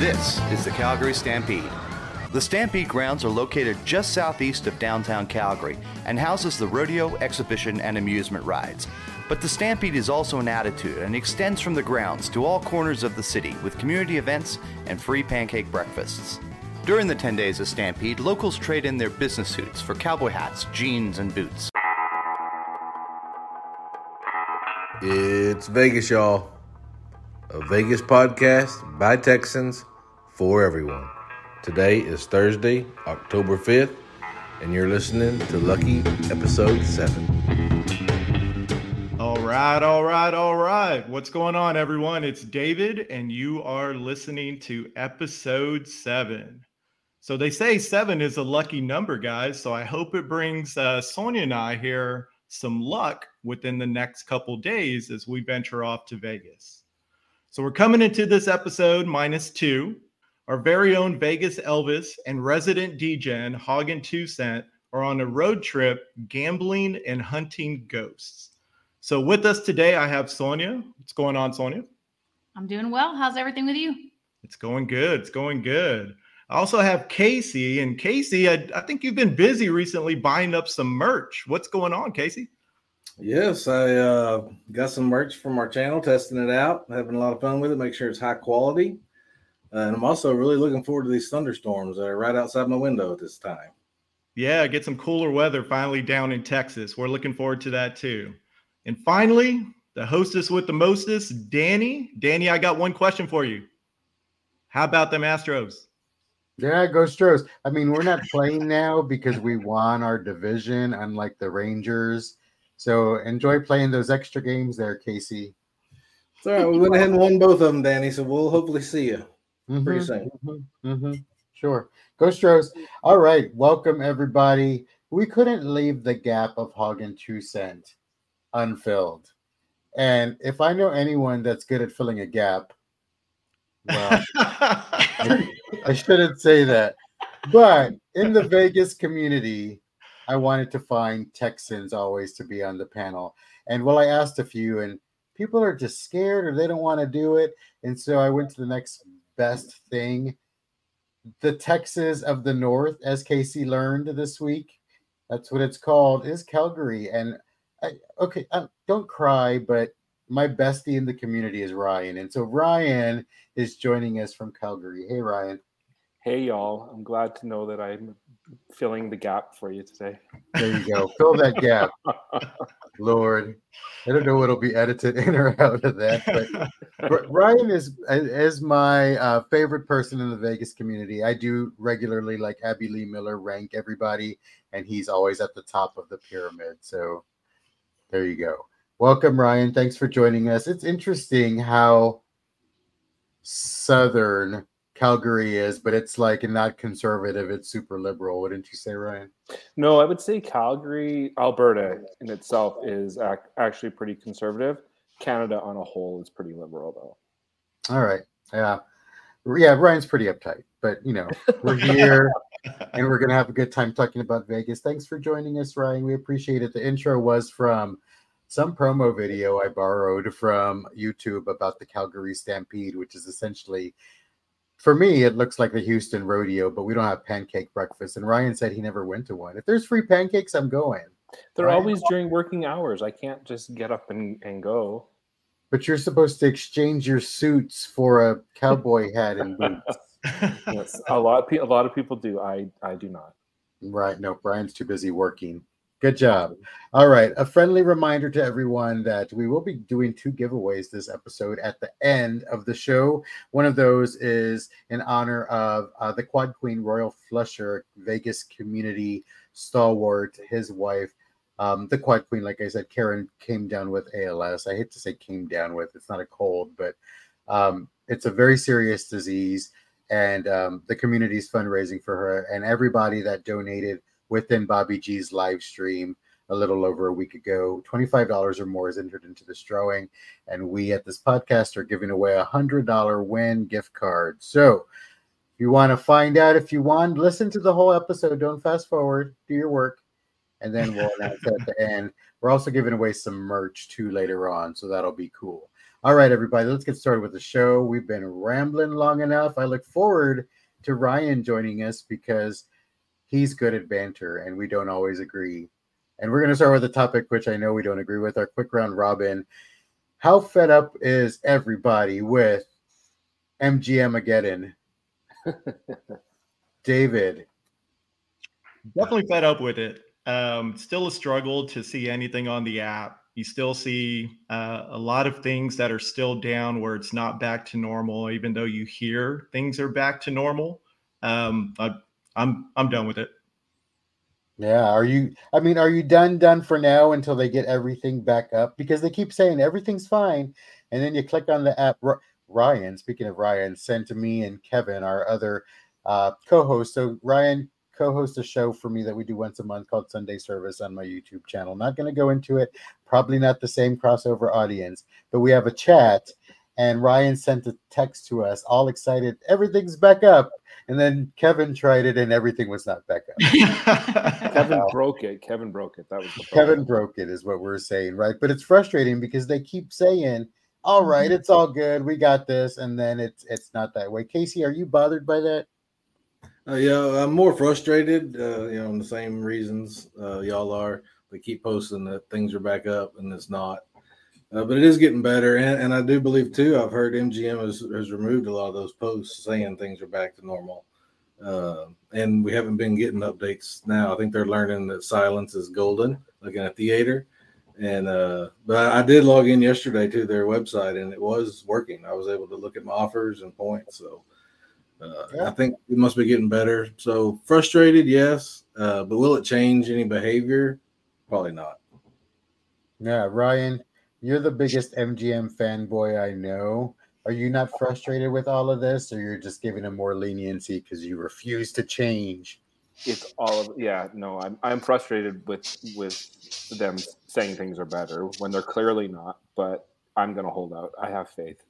This is the Calgary Stampede. The Stampede grounds are located just southeast of downtown Calgary and houses the rodeo, exhibition, and amusement rides. But the Stampede is also an attitude and extends from the grounds to all corners of the city with community events and free pancake breakfasts. During the 10 days of Stampede, locals trade in their business suits for cowboy hats, jeans, and boots. It's Vegas, y'all. A Vegas podcast by Texans for everyone. Today is Thursday, October 5th, and you're listening to Lucky Episode 7. All right, all right, all right. What's going on, everyone? It's David, and you are listening to episode seven. So they say seven is a lucky number, guys. So I hope it brings uh, Sonia and I here some luck within the next couple days as we venture off to Vegas. So we're coming into this episode minus two. Our very own Vegas Elvis and resident DJ Hog and Two Cent are on a road trip gambling and hunting ghosts. So with us today, I have Sonia. What's going on, Sonia? I'm doing well. How's everything with you? It's going good. It's going good. I also have Casey. And Casey, I, I think you've been busy recently buying up some merch. What's going on, Casey? Yes, I uh, got some merch from our channel, testing it out, having a lot of fun with it, make sure it's high quality. Uh, and I'm also really looking forward to these thunderstorms that are right outside my window at this time. Yeah, get some cooler weather finally down in Texas. We're looking forward to that too. And finally, the hostess with the mostest, Danny. Danny, I got one question for you. How about them Astros? Yeah, go Stros. I mean, we're not playing now because we won our division, unlike the Rangers. So enjoy playing those extra games there, Casey. It's all right. We went ahead and won both of them, Danny. So we'll hopefully see you mm-hmm, pretty soon. Mm-hmm, mm-hmm. Sure. Go Stros. All right. Welcome, everybody. We couldn't leave the gap of Hog and Two Cent unfilled. And if I know anyone that's good at filling a gap, well, I, I shouldn't say that. But in the Vegas community, I wanted to find Texans always to be on the panel. And well, I asked a few, and people are just scared or they don't want to do it. And so I went to the next best thing. The Texas of the North, as Casey learned this week, that's what it's called, is Calgary. And I, okay, I, don't cry, but my bestie in the community is Ryan. And so Ryan is joining us from Calgary. Hey, Ryan. Hey, y'all. I'm glad to know that I'm filling the gap for you today. There you go. Fill that gap. Lord. I don't know what'll be edited in or out of that, but Ryan is is my uh, favorite person in the Vegas community. I do regularly, like Abby Lee Miller, rank everybody, and he's always at the top of the pyramid. So there you go. Welcome, Ryan. Thanks for joining us. It's interesting how southern Calgary is, but it's like not conservative, it's super liberal. Wouldn't you say, Ryan? No, I would say Calgary, Alberta in itself is ac- actually pretty conservative. Canada on a whole is pretty liberal, though. All right. Yeah. Yeah, Ryan's pretty uptight, but you know, we're here and we're going to have a good time talking about Vegas. Thanks for joining us, Ryan. We appreciate it. The intro was from some promo video I borrowed from YouTube about the Calgary Stampede, which is essentially, for me, it looks like the Houston Rodeo, but we don't have pancake breakfast. And Ryan said he never went to one. If there's free pancakes, I'm going. They're Ryan, always during working hours. I can't just get up and, and go. But you're supposed to exchange your suits for a cowboy hat and boots. yes, a lot of people. A lot of people do. I I do not. Right. No, Brian's too busy working. Good job. All right. A friendly reminder to everyone that we will be doing two giveaways this episode at the end of the show. One of those is in honor of uh, the Quad Queen Royal Flusher, Vegas community stalwart, his wife. Um, the Quad Queen, like I said, Karen came down with ALS. I hate to say came down with, it's not a cold, but um, it's a very serious disease. And um, the community's fundraising for her, and everybody that donated within Bobby G's live stream a little over a week ago. $25 or more is entered into this drawing. And we at this podcast are giving away a $100 Wynn gift card. So if you want to find out if you won, listen to the whole episode. Don't fast forward, do your work. And then we'll announce at the end. We're also giving away some merch too later on, so that'll be cool. All right, everybody, let's get started with the show. We've been rambling long enough. I look forward to Ryan joining us because he's good at banter and we don't always agree. And we're going to start with a topic which I know we don't agree with our quick round robin. How fed up is everybody with MGM Again? David. Definitely fed up with it. Um, still a struggle to see anything on the app you still see uh, a lot of things that are still down where it's not back to normal, even though you hear things are back to normal. Um, I, I'm I'm done with it. Yeah, are you? I mean, are you done done for now until they get everything back up? Because they keep saying everything's fine, and then you click on the app. Ryan, speaking of Ryan, sent to me and Kevin, our other uh, co-host. So Ryan co-host a show for me that we do once a month called Sunday Service on my YouTube channel. Not going to go into it. Probably not the same crossover audience, but we have a chat. And Ryan sent a text to us, all excited. Everything's back up. And then Kevin tried it, and everything was not back up. Kevin broke it. Kevin broke it. That was Kevin broke it, is what we're saying, right? But it's frustrating because they keep saying, "All right, mm-hmm. it's all good. We got this," and then it's it's not that way. Casey, are you bothered by that? Uh, yeah, I'm more frustrated. Uh, you know, on the same reasons uh, y'all are. They keep posting that things are back up, and it's not. Uh, but it is getting better, and, and, I do believe too. I've heard MGM has, has removed a lot of those posts saying things are back to normal, uh, and we haven't been getting updates now. I think they're learning that silence is golden, like in a theater. And uh, but I did log in yesterday to their website, and it was working. I was able to look at my offers and points. So uh, yeah. I think it must be getting better. So frustrated, yes, uh, but will it change any behavior? Probably not. Yeah, Ryan, you're the biggest MGM fanboy I know. Are you not frustrated with all of this, or you're just giving them more leniency because you refuse to change? It's all of yeah. No, I'm I'm frustrated with with them saying things are better when they're clearly not. But I'm gonna hold out. I have faith.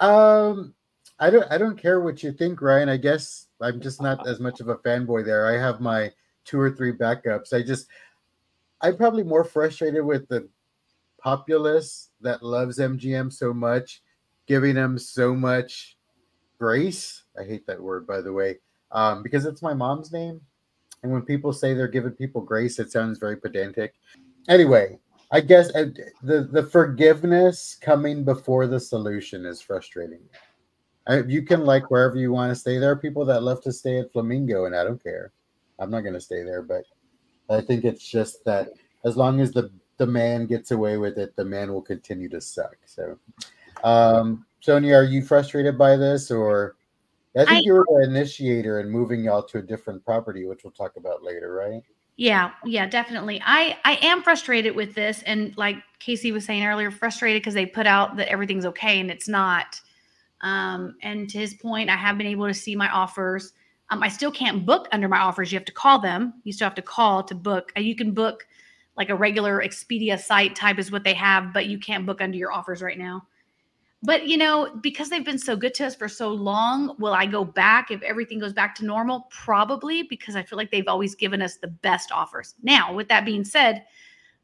Um, I don't I don't care what you think, Ryan. I guess I'm just not as much of a fanboy there. I have my two or three backups. I just I'm probably more frustrated with the populace that loves MGM so much, giving them so much grace. I hate that word by the way. Um, because it's my mom's name. And when people say they're giving people grace, it sounds very pedantic. Anyway, I guess uh, the the forgiveness coming before the solution is frustrating. I, you can like wherever you want to stay. There are people that love to stay at Flamingo, and I don't care. I'm not going to stay there, but I think it's just that as long as the the man gets away with it, the man will continue to suck. So, um, Sonia, are you frustrated by this, or I think I, you were the initiator in moving y'all to a different property, which we'll talk about later, right? Yeah, yeah, definitely. I I am frustrated with this, and like Casey was saying earlier, frustrated because they put out that everything's okay and it's not. Um, and to his point, I have been able to see my offers. Um, I still can't book under my offers. You have to call them. You still have to call to book. Uh, you can book like a regular Expedia site type is what they have, but you can't book under your offers right now. But you know, because they've been so good to us for so long, will I go back if everything goes back to normal? Probably because I feel like they've always given us the best offers. Now, with that being said,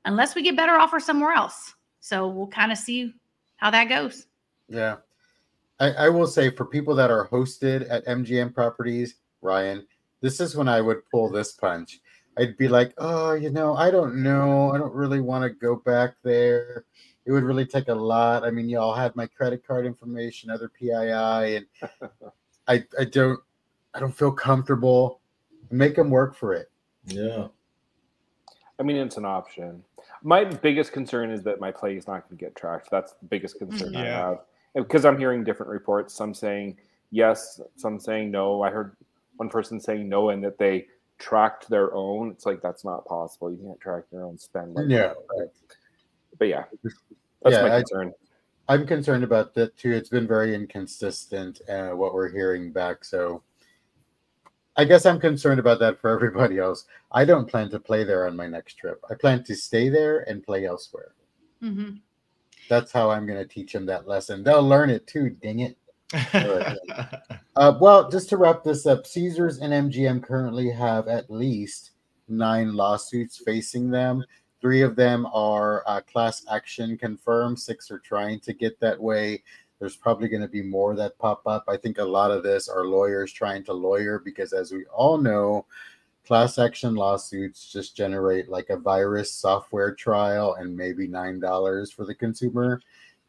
unless we get better offers somewhere else. So we'll kind of see how that goes. Yeah. I, I will say for people that are hosted at MGM properties, Ryan, this is when I would pull this punch. I'd be like, oh, you know, I don't know. I don't really want to go back there. It would really take a lot. I mean, y'all had my credit card information, other PII, and I, I don't, I don't feel comfortable. Make them work for it. Yeah. I mean, it's an option. My biggest concern is that my play is not going to get tracked. That's the biggest mm-hmm. concern yeah. I have because I'm hearing different reports. Some saying yes, some saying no. I heard one person saying no, and that they tracked their own. It's like that's not possible. You can't track your own spend. Like yeah, that. but yeah, that's yeah, my concern. I, am concerned about that too. It's been very inconsistent uh, what we're hearing back. So I guess I'm concerned about that for everybody else. I don't plan to play there on my next trip. I plan to stay there and play elsewhere. Mm-hmm. That's how I'm going to teach them that lesson. They'll learn it too. Dang it. uh, well, just to wrap this up, Caesars and MGM currently have at least nine lawsuits facing them Three of them are uh, class action confirmed. Six are trying to get that way. There's probably going to be more that pop up. I think a lot of this are lawyers trying to lawyer because, as we all know, class action lawsuits just generate like a virus software trial and maybe nine dollars for the consumer.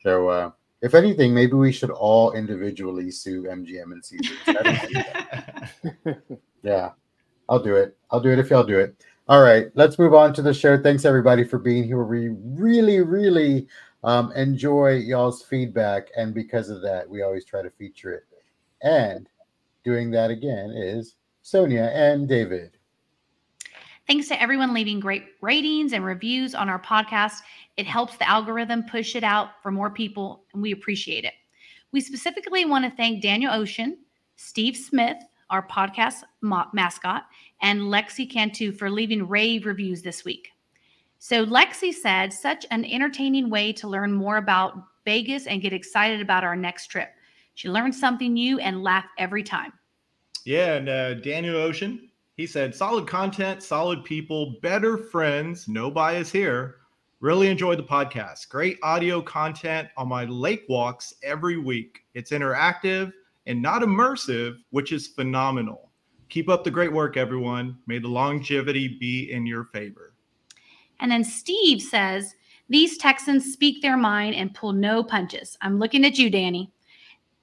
So, uh, if anything, maybe we should all individually sue MGM and Caesars. yeah, I'll do it. I'll do it if y'all do it. All right, let's move on to the show. Thanks everybody for being here. We really, really um, enjoy y'all's feedback, and because of that, we always try to feature it. And doing that again is Sonia and David. Thanks to everyone leaving great ratings and reviews on our podcast. It helps the algorithm push it out for more people, and we appreciate it. We specifically want to thank Daniel Ocean, Steve Smith, our podcast ma- mascot, and Lexi Cantu for leaving rave reviews this week. So, Lexi said, such an entertaining way to learn more about Vegas and get excited about our next trip. She learned something new and laughed every time. Yeah, and uh, Daniel Ocean, he said, solid content, solid people, better friends, no bias here. Really enjoyed the podcast. Great audio content on my lake walks every week. It's interactive and not immersive, which is phenomenal. Keep up the great work, everyone. May the longevity be in your favor. And then Steve says, These Texans speak their mind and pull no punches. I'm looking at you, Danny.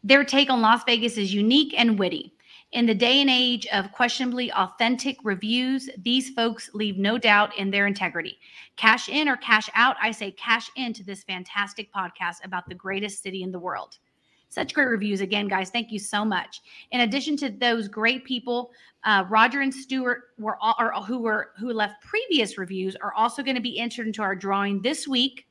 Their take on Las Vegas is unique and witty. In the day and age of questionably authentic reviews, these folks leave no doubt in their integrity. Cash in or cash out, I say cash into this fantastic podcast about the greatest city in the world. Such great reviews again, guys. Thank you so much. In addition to those great people, uh, Roger and Stuart were all, or who were who left previous reviews are also going to be entered into our drawing this week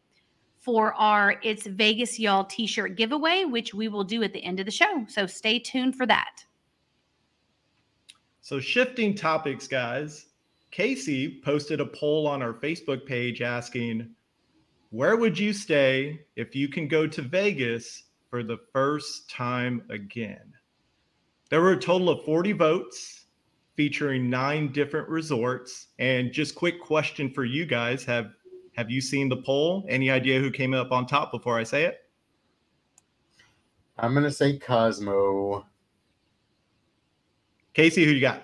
for our It's Vegas Y'all t-shirt giveaway, which we will do at the end of the show. So stay tuned for that. So shifting topics, guys. Casey posted a poll on our Facebook page asking, "Where would you stay if you can go to Vegas for the first time again. There were a total of 40 votes featuring nine different resorts. And just quick question for you guys have have you seen the poll? Any idea who came up on top before I say it? I'm gonna say Cosmo. Casey, who you got?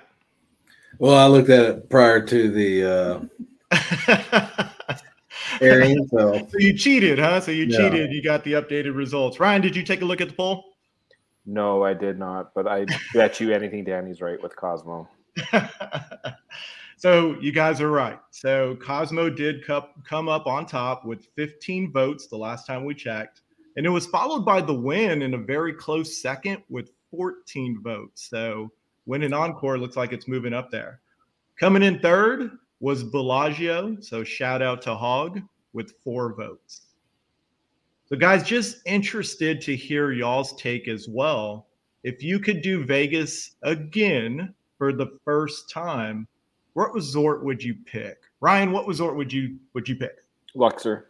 Well, I looked at it prior to the uh airing. So. so you cheated, huh? So you yeah. cheated. You got the updated results. Ryan, did you take a look at the poll? No, I did not. But I bet you anything Danny's right with Cosmo. so you guys are right. So Cosmo did come up on top with 15 votes the last time we checked. And it was followed by the Wynn in a very close second with 14 votes. So Wynn and Encore looks like it's moving up there. Coming in third was Bellagio. So shout out to Hog with four votes. So, guys, just interested to hear y'all's take as well. If you could do Vegas again for the first time, what resort would you pick? Ryan, what resort would you would you pick? Luxor.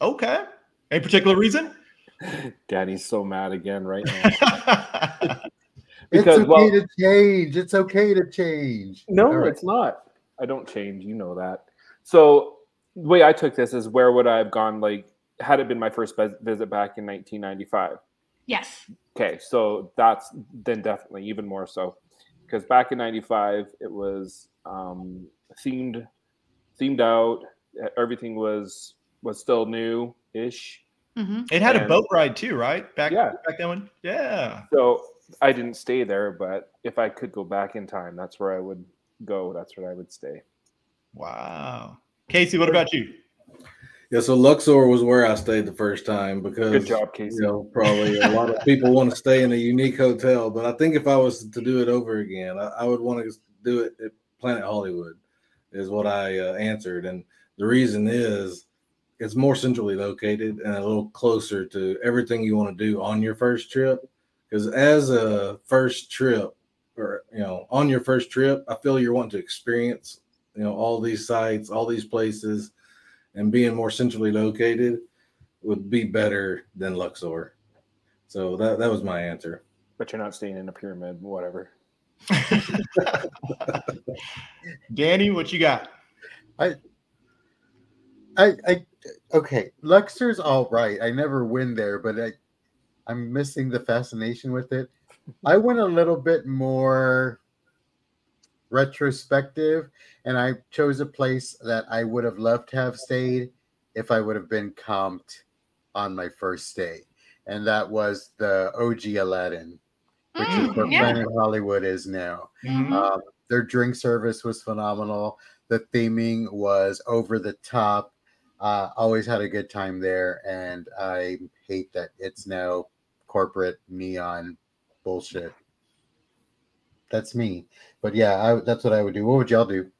Okay. Any particular reason? Daddy's so mad again right now. Because, it's okay well, to change. It's okay to change. No, right. it's not. I don't change. You know that. So the way I took this is where would I have gone? Like, had it been my first visit back in 1995? Yes. Okay, so that's then definitely even more so, because back in '95 it was um, themed, themed out. Everything was was still new ish. Mm-hmm. It had and, a boat ride too, right? Back yeah. back then when yeah. So I didn't stay there, but if I could go back in time, that's where I would go. That's where I would stay. Wow. Casey, what about you? Yeah, so Luxor was where I stayed the first time because good job, Casey. You know, probably a lot of people want to stay in a unique hotel, but I think if I was to do it over again, I, I would want to do it at Planet Hollywood, is what I uh, answered, and the reason is it's more centrally located and a little closer to everything you want to do on your first trip. Because as a first trip, or you know, on your first trip, I feel you're wanting to experience you know all these sites, all these places, and being more centrally located would be better than Luxor. So that that was my answer. But you're not staying in a pyramid, whatever. Danny, what you got? I I, I, okay, Luxor's all right. I never win there, but I, I'm missing the fascination with it. I went a little bit more retrospective, and I chose a place that I would have loved to have stayed if I would have been comped on my first day. and that was the OG Aladdin, which mm, is where yeah. Planet Hollywood is now. Mm-hmm. Um, their drink service was phenomenal. The theming was over the top. Uh, always had a good time there, and I hate that it's now corporate neon bullshit. That's me. But yeah, I, that's what I would do. What would y'all do?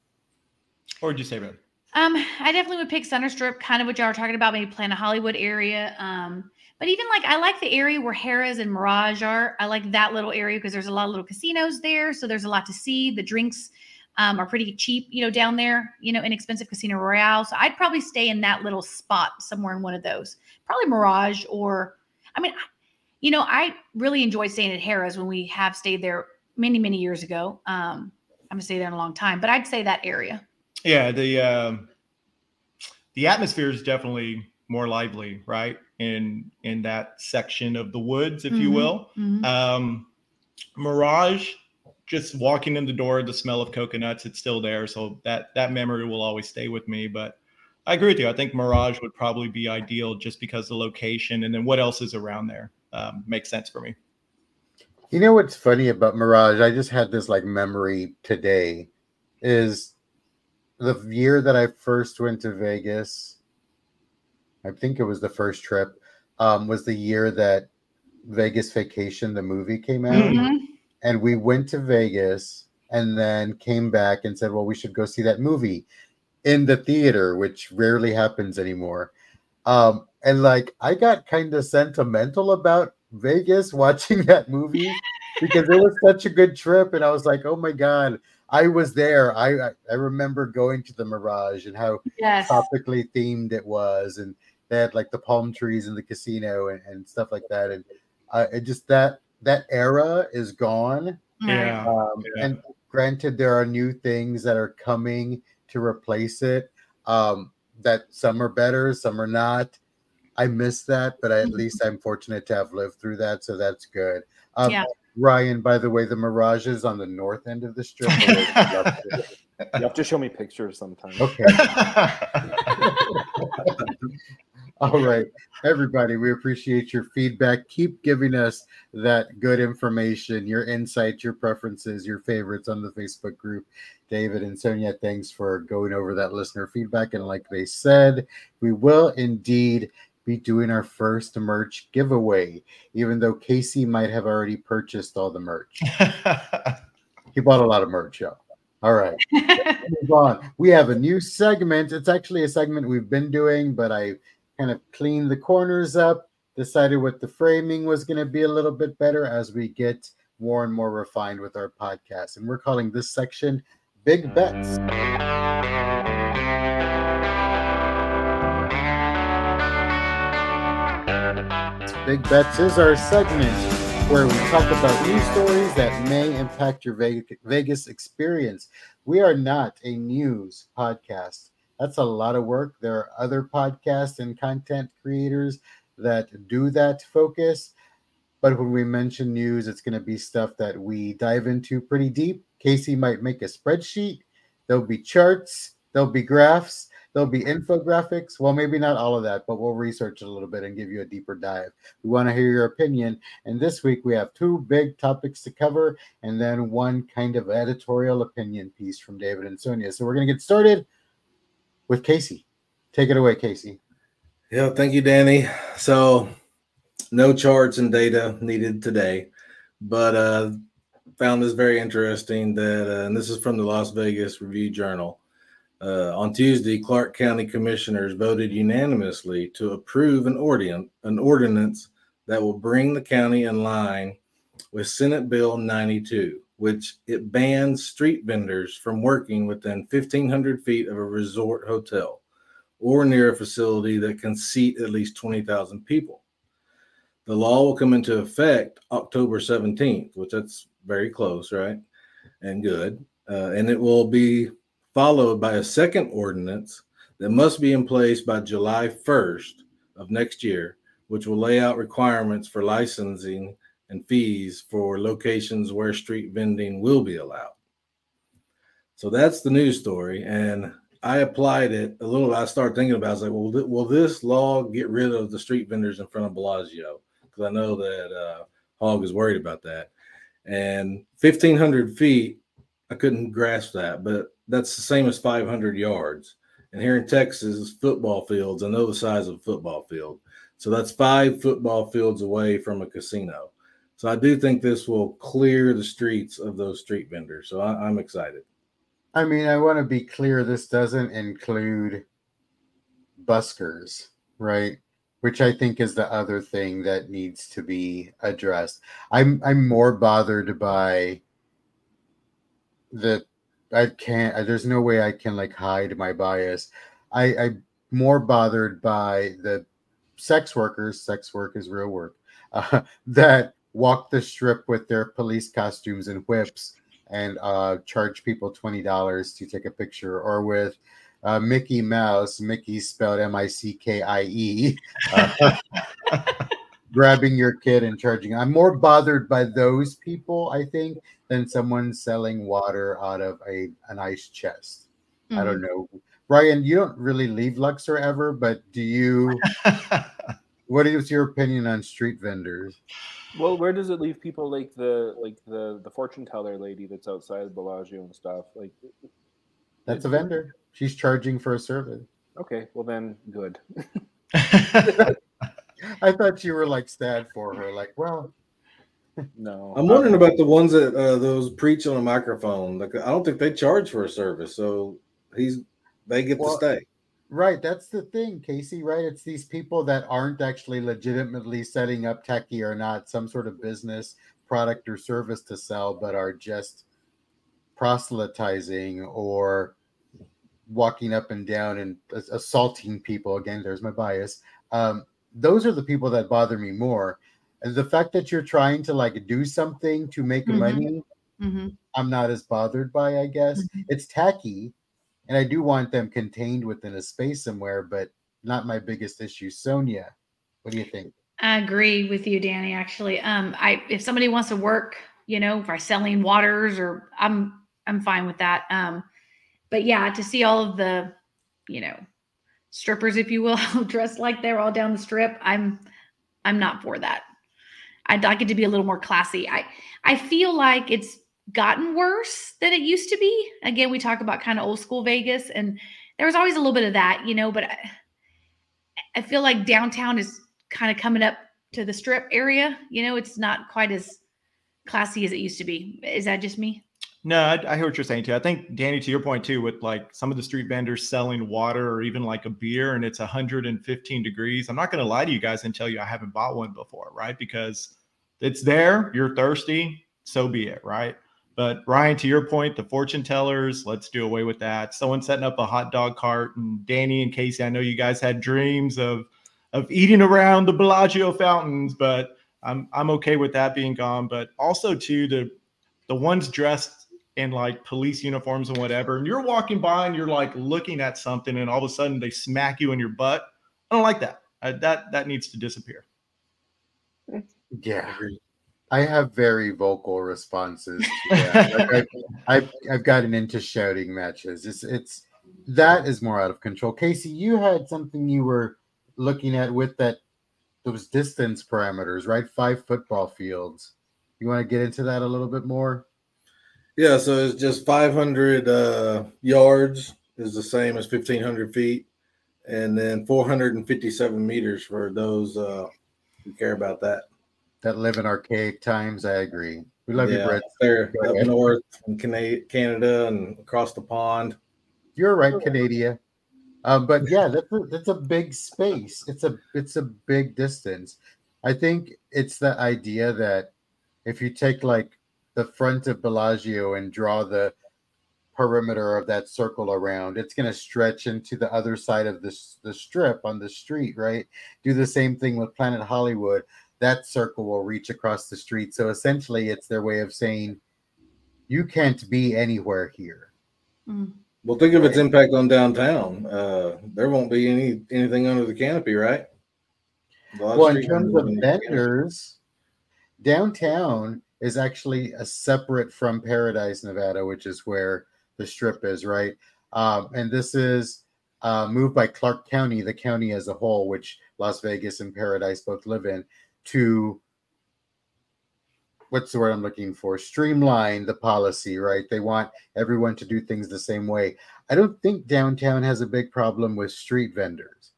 Or would you say, Ben? Um, I definitely would pick Center Strip, kind of what y'all are talking about, maybe Planet Hollywood area. Um, but even like I like the area where Harrah's and Mirage are. I like that little area because there's a lot of little casinos there, so there's a lot to see. The drinks um, are pretty cheap, you know, down there, you know, inexpensive Casino Royale. So I'd probably stay in that little spot somewhere in one of those. Probably Mirage or, I mean, you know, I really enjoyed staying at Harrah's when we have stayed there many, many years ago. Um, I'm gonna stay there in a long time, but I'd say that area. Yeah, the um, the atmosphere is definitely more lively, right? In in that section of the woods, if mm-hmm. you will. Mm-hmm. Um, Mirage, just walking in the door, the smell of coconuts, it's still there. So that that memory will always stay with me. But I agree with you. I think Mirage would probably be ideal just because the location and then what else is around there um, makes sense for me. You know what's funny about Mirage? I just had this like memory today. Is the year that I first went to Vegas. I think it was the first trip. Um, was the year that Vegas Vacation, the movie, came out, mm-hmm. and we went to Vegas and then came back and said, "Well, we should go see that movie in the theater," which rarely happens anymore. Um, and like, I got kind of sentimental about Vegas watching that movie because it was such a good trip, and I was like, "Oh my god." I was there. I I remember going to the Mirage and how yes. tropically themed it was, and they had like the palm trees in the casino and, and stuff like that. And uh, it just that that era is gone. Yeah. Um, yeah. And granted, there are new things that are coming to replace it. Um, that some are better, some are not. I miss that, but at mm-hmm. least I'm fortunate to have lived through that, so that's good. Um, yeah. Ryan, by the way, the Mirage is on the north end of the strip. you have to show me pictures sometime. Okay. All right, everybody, we appreciate your feedback. Keep giving us that good information, your insights, your preferences, your favorites on the Facebook group. David and Sonia, thanks for going over that listener feedback. And like they said, we will indeed be doing our first merch giveaway, even though Casey might have already purchased all the merch. he bought a lot of merch, y'all. All right. move on. We have a new segment. It's actually a segment we've been doing, but I kind of cleaned the corners up, decided what the framing was going to be a little bit better as we get more and more refined with our podcast. And we're calling this section Big Bets. Uh, Big Bets is our segment where we talk about news stories that may impact your Vegas experience. We are not a news podcast. That's a lot of work. There are other podcasts and content creators that do that focus. But when we mention news, it's going to be stuff that we dive into pretty deep. Casey might make a spreadsheet. There'll be charts, there'll be graphs, There'll be infographics. Well, maybe not all of that, but we'll research a little bit and give you a deeper dive. We want to hear your opinion. And this week we have two big topics to cover and then one kind of editorial opinion piece from David and Sonia. So we're going to get started with Casey. Take it away, Casey. Yeah, thank you, Danny. So, no charts and data needed today, but uh, found this very interesting. That uh, and this is from the Las Vegas Review Journal. Uh, on Tuesday, Clark County commissioners voted unanimously to approve an, ordin- an ordinance that will bring the county in line with Senate Bill 92, which it bans street vendors from working within 1,500 feet of a resort hotel or near a facility that can seat at least 20,000 people. The law will come into effect October 17th, which that's very close, right? And good. Uh, and it will be followed by a second ordinance that must be in place by July 1st of next year, which will lay out requirements for licensing and fees for locations where street vending will be allowed. So that's the news story. And I applied it a little. I started thinking about. It. I was like, well, th- will this law get rid of the street vendors in front of Bellagio? Because I know that uh, Hog is worried about that. And fifteen hundred feet, I couldn't grasp that, but that's the same as five hundred yards. And here in Texas, football fields, I know the size of a football field. So that's five football fields away from a casino. So I do think this will clear the streets of those street vendors. So I, am excited. I mean, I want to be clear. This doesn't include buskers, right? Which I think is the other thing that needs to be addressed. I'm I'm more bothered by the I can't. There's no way I can like hide my bias. I, I'm more bothered by the sex workers. Sex work is real work. Uh, that walk the strip with their police costumes and whips and uh, charge people twenty dollars to take a picture, or with uh, Mickey Mouse, Mickey spelled M I C K I E, grabbing your kid and charging. I'm more bothered by those people, I think, than someone selling water out of a an ice chest. Mm-hmm. I don't mm-hmm. know. Ryan, you don't really leave Luxor ever, but do you? what is your opinion on street vendors? Well, where does it leave people like the like the the fortune teller lady that's outside Bellagio and stuff? Like that's a vendor. She's charging for a service. Okay, well then good. I thought you were like sad for her. Like, well, no. I'm wondering about the ones that uh, those preach on a microphone. Like, I don't think they charge for a service, so he's they get well, to stay. Right, that's the thing, Casey. Right, it's these people that aren't actually legitimately setting up techie or not some sort of business product or service to sell, but are just proselytizing or walking up and down and assaulting people. Again, there's my bias. Um, those are the people that bother me more. And the fact that you're trying to like do something to make mm-hmm. money, mm-hmm. I'm not as bothered by, I guess. Mm-hmm. It's tacky. And I do want them contained within a space somewhere, but not my biggest issue. Sonia, what do you think? I agree with you, Danny. Actually, um, I if somebody wants to work, you know, by selling waters, or I'm I'm fine with that. Um, but yeah, to see all of the, you know, strippers, if you will, dressed like they're all down the strip. I'm I'm not for that. I'd like it to be a little more classy. I I feel like it's gotten worse than it used to be. Again, we talk about kind of old school Vegas, and there was always a little bit of that, you know. But I, I feel like downtown is kind of coming up to the strip area. You know, it's not quite as classy as it used to be. Is that just me? No, I, I, hear what you're saying too. I think Danny, to your point too, with like some of the street vendors selling water or even like a beer and it's 115 degrees. I'm not going to lie to you guys and tell you I haven't bought one before, right? Because it's there. You're thirsty, so be it, right? But Ryan, to your point, the fortune tellers, let's do away with that. Someone setting up a hot dog cart, and Danny and Casey, I know you guys had dreams of of eating around the Bellagio fountains, but I'm I'm okay with that being gone. But also too the the ones dressed in like police uniforms and whatever, and you're walking by and you're like looking at something, and all of a sudden they smack you in your butt. I don't like that. Uh, that that needs to disappear. Yeah, I have very vocal responses. like I've, I've, I've gotten into shouting matches. It's it's that is more out of control. Casey, you had something you were looking at with that those distance parameters, right? Five football fields. You want to get into that a little bit more? Yeah, so it's just 500 uh, yards is the same as 1500 feet, and then 457 meters for those uh, who care about that. That live in archaic times. I agree. We love yeah, you, Brett. There up north in Canada and across the pond. You're right, Canada. Um, but yeah, that's a, that's a big space. It's a it's a big distance. I think it's the idea that if you take like the front of Bellagio and draw the perimeter of that circle around. It's going to stretch into the other side of this the strip on the street, right? Do the same thing with Planet Hollywood. That circle will reach across the street. So essentially, it's their way of saying you can't be anywhere here. Mm. Well, think of its impact on downtown. Uh, there won't be any anything under the canopy, right? Well, in terms of vendors, downtown is actually a separate from Paradise, Nevada, which is where the strip is, right? Um, and this is uh, moved by Clark County, the county as a whole, which Las Vegas and Paradise both live in, to what's the word I'm looking for? Streamline the policy, right? They want everyone to do things the same way. I don't think downtown has a big problem with street vendors.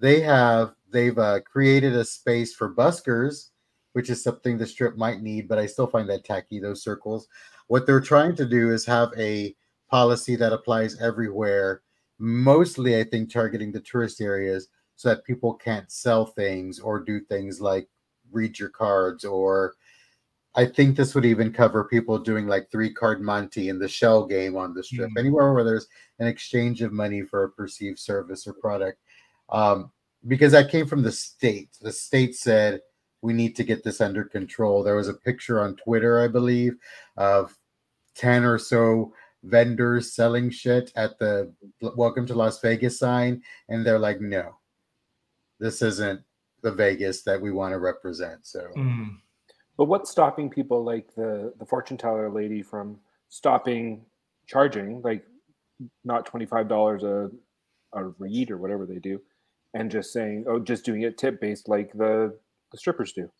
They have they've uh, created a space for buskers, which is something the strip might need, but I still find that tacky. Those circles. What they're trying to do is have a policy that applies everywhere. Mostly, I think targeting the tourist areas so that people can't sell things or do things like read your cards or I think this would even cover people doing like three card Monte in the shell game on the strip, mm-hmm. anywhere where there's an exchange of money for a perceived service or product. Um, because that came from the state. The state said we need to get this under control. There was a picture on Twitter, I believe, of 10 or so vendors selling shit at the Welcome to Las Vegas sign. And they're like, no, this isn't the Vegas that we want to represent. So. Mm but what's stopping people like the the fortune teller lady from stopping charging like not twenty five dollars a a read or whatever they do, and just saying oh just doing it tip based like the the strippers do.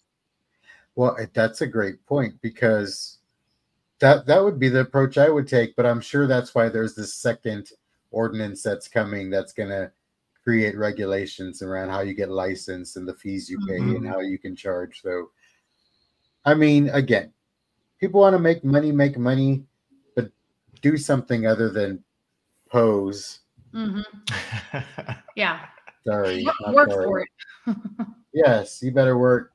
Well, that's a great point because that that would be the approach I would take. But I'm sure that's why there's this second ordinance that's coming that's going to create regulations around how you get licensed and the fees you pay mm-hmm. and how you can charge. So I mean, again, people want to make money, make money, but do something other than pose. Mm-hmm. yeah. Sorry. Work sorry. for it. yes, you better work,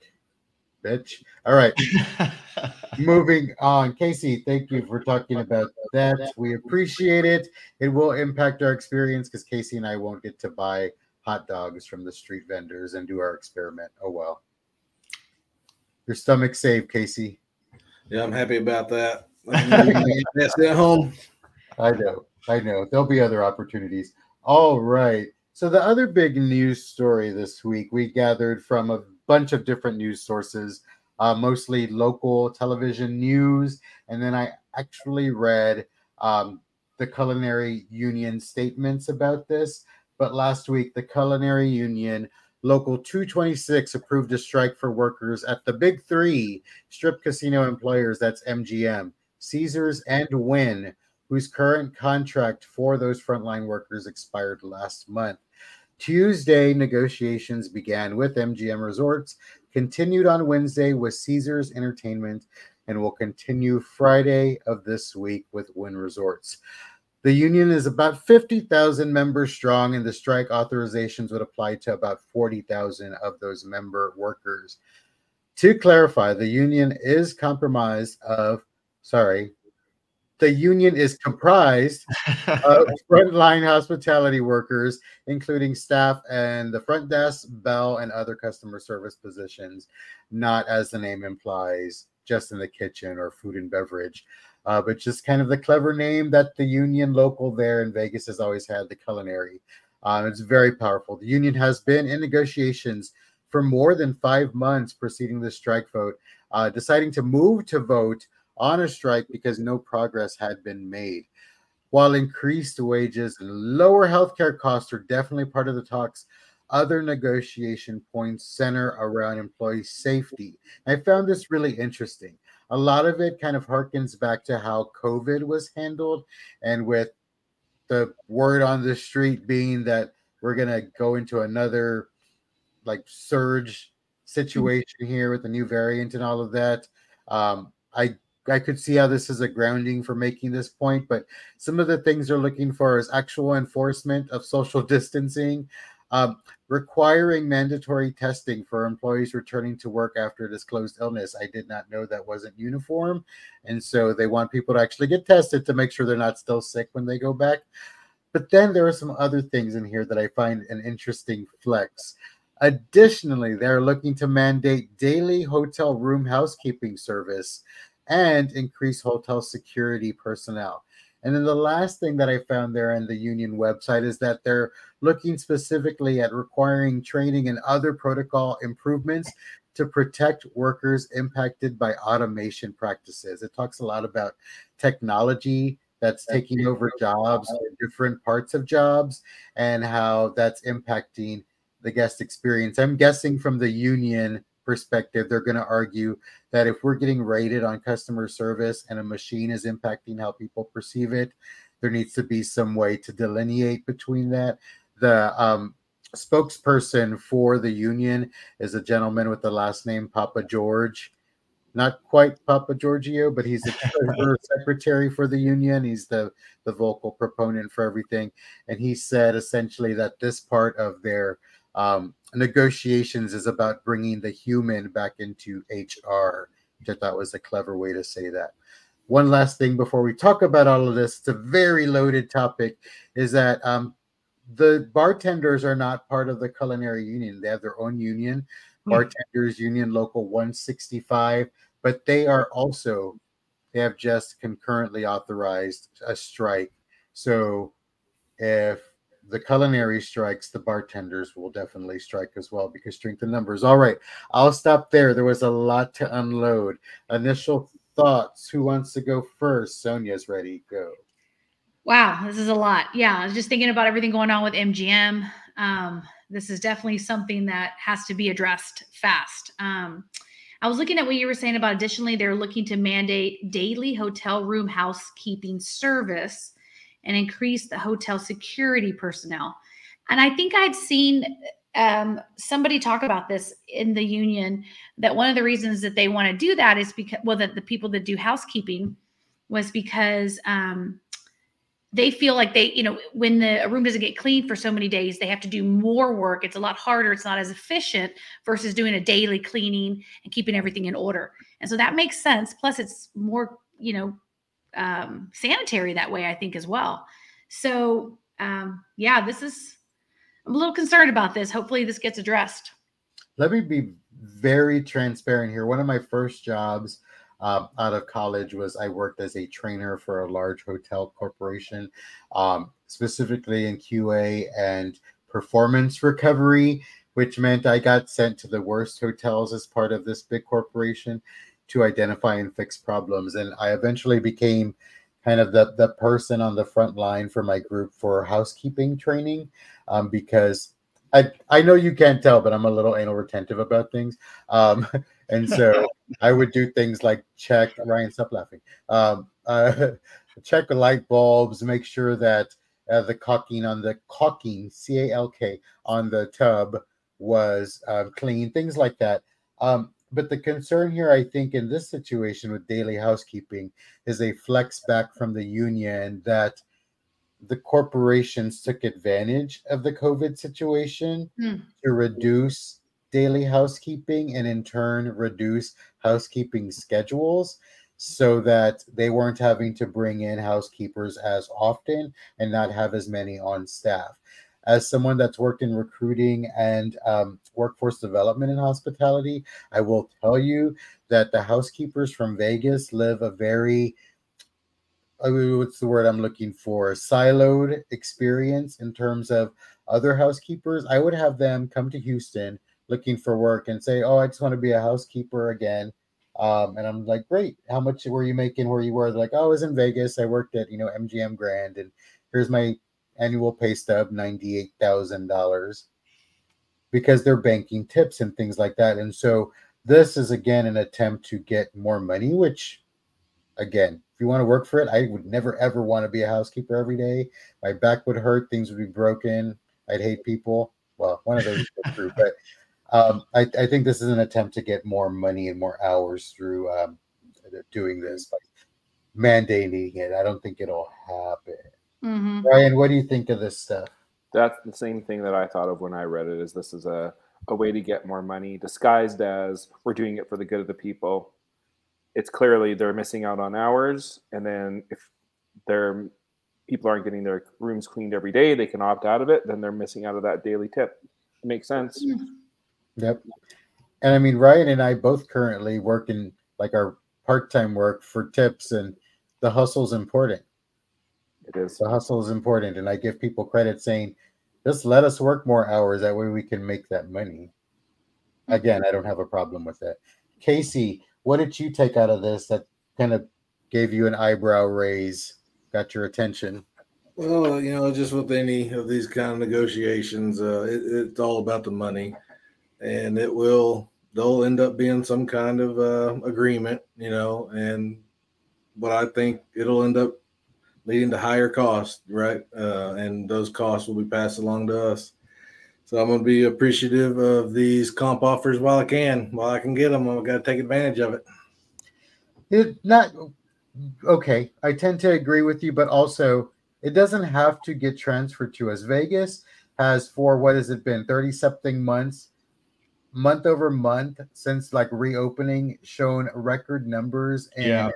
bitch. All right. Moving on. Casey, thank you for talking about that. We appreciate it. It will impact our experience because Casey and I won't get to buy hot dogs from the street vendors and do our experiment. Oh well your stomach saved, Casey. Yeah, I'm happy about that. That's at home. I know. I know. There'll be other opportunities. All right. So the other big news story this week we gathered from a bunch of different news sources, uh, mostly local television news, and then I actually read um, the culinary union statements about this. But last week, the culinary union Local 226 approved a strike for workers at the big three strip casino employers that's MGM, Caesars, and Wynn, whose current contract for those frontline workers expired last month. Tuesday, negotiations began with MGM Resorts, continued on Wednesday with Caesars Entertainment, and will continue Friday of this week with Wynn Resorts. The union is about 50,000 members strong, and the strike authorizations would apply to about 40,000 of those member workers. To clarify, the union is compromised of, sorry, the union is comprised of frontline hospitality workers, including staff and the front desk, bell, and other customer service positions, not as the name implies, just in the kitchen or food and beverage uh, but just kind of the clever name that the union local there in Vegas has always had, the culinary. Uh, it's very powerful. The union has been in negotiations for more than five months preceding the strike vote, uh, deciding to move to vote on a strike because no progress had been made. While increased wages and lower healthcare costs are definitely part of the talks, other negotiation points center around employee safety. I found this really interesting a lot of it kind of harkens back to how COVID was handled, and with the word on the street being that we're gonna go into another like surge situation here with the new variant and all of that. Um, I I could see how this is a grounding for making this point, but some of the things they're looking for is actual enforcement of social distancing, um, requiring mandatory testing for employees returning to work after disclosed illness. I did not know that wasn't uniform. And so they want people to actually get tested to make sure they're not still sick when they go back. But then there are some other things in here that I find an interesting flex. Additionally, they're looking to mandate daily hotel room housekeeping service and increase hotel security personnel. And then the last thing that I found there on the union website is that they're looking specifically at requiring training and other protocol improvements to protect workers impacted by automation practices. It talks a lot about technology that's taking over jobs different parts of jobs and how that's impacting the guest experience. I'm guessing from the union perspective, they're going to argue that if we're getting rated on customer service and a machine is impacting how people perceive it, there needs to be some way to delineate between that. The um, spokesperson for the union is a gentleman with the last name Pappageorge. Not quite Papa Giorgio, but he's the secretary for the union. He's the, the vocal proponent for everything. And he said essentially that this part of their um, negotiations is about bringing the human back into HR, which I thought was a clever way to say that. One last thing before we talk about all of this, it's a very loaded topic, is that um, the bartenders are not part of the culinary union. They have their own union, hmm. bartenders union local 165, but they are also they have just concurrently authorized a strike. So if the culinary strikes, the bartenders will definitely strike as well because strength in numbers. All right, I'll stop there. There was a lot to unload. Initial thoughts. Who wants to go first? Sonia's ready. Go. Wow, this is a lot. Yeah, I was just thinking about everything going on with MGM. Um, this is definitely something that has to be addressed fast. Um, I was looking at what you were saying about additionally, they're looking to mandate daily hotel room housekeeping service and increase the hotel security personnel. And I think I'd seen um, somebody talk about this in the union that one of the reasons that they want to do that is because, well, that the people that do housekeeping was because um, they feel like they, you know, when the room doesn't get cleaned for so many days, they have to do more work. It's a lot harder. It's not as efficient versus doing a daily cleaning and keeping everything in order. And so that makes sense. Plus, it's more, you know, um, sanitary that way, I think, as well. So, um, yeah, this is, I'm a little concerned about this. Hopefully, this gets addressed. Let me be very transparent here. One of my first jobs uh, out of college was I worked as a trainer for a large hotel corporation, um, specifically in QA and performance recovery, which meant I got sent to the worst hotels as part of this big corporation to identify and fix problems. And I eventually became kind of the, the person on the front line for my group for housekeeping training um, because I, I know you can't tell, but I'm a little anal retentive about things. Um, and so I would do things like check, Ryan, stop laughing, um, uh, check the light bulbs, make sure that uh, the caulking on the caulking, C A L K, on the tub was uh, clean, things like that. Um, but the concern here, I think, in this situation with daily housekeeping is a flex back from the union that the corporations took advantage of the COVID situation mm. to reduce daily housekeeping and in turn reduce housekeeping schedules so that they weren't having to bring in housekeepers as often and not have as many on staff as someone that's worked in recruiting and um, workforce development in hospitality, I will tell you that the housekeepers from Vegas live a very uh, what's the word I'm looking for? Siloed experience in terms of other housekeepers. I would have them come to Houston looking for work and say, "Oh, I just want to be a housekeeper again." Um, and I'm like, "Great! How much were you making where you were?" They're like, "Oh, I was in Vegas. I worked at you know MGM Grand, and here's my annual pay stub $98,000 because they're banking tips and things like that. And so this is again an attempt to get more money, which again, if you want to work for it, I would never ever want to be a housekeeper every day. My back would hurt, things would be broken. I'd hate people. Well, one of those true, but um, I, I, think this is an attempt to get more money and more hours through um, doing this, by mandating it. I don't think it'll happen. Mm-hmm. Ryan, what do you think of this stuff? That's the same thing that I thought of when I read it. Is this is a a way to get more money disguised as we're doing it for the good of the people. It's clearly they're missing out on hours, and then if their people aren't getting their rooms cleaned every day, they can opt out of it. Then they're missing out of that daily tip. It makes sense. Mm-hmm. Yep. And I mean, Ryan and I both currently work in like our part-time work for tips, and the hustle's important It is. The hustle is important, and I give people credit saying, just let us work more hours. That way we can make that money. Again, I don't have a problem with that. Casey, what did you take out of this that kind of gave you an eyebrow raise, got your attention? Well, you know, just with any of these kind of negotiations, uh, it, it's all about the money, and it will they'll end up being some kind of uh, agreement, you know, and but I think it'll end up leading to higher costs, right? Uh, and those costs will be passed along to us. So I'm going to be appreciative of these comp offers while I can, while I can get them. I've got to take advantage of it. It not okay. I tend to agree with you, but also it doesn't have to get transferred to us. Vegas has for what has it been 30 something months month over month since like reopening shown record numbers and yeah.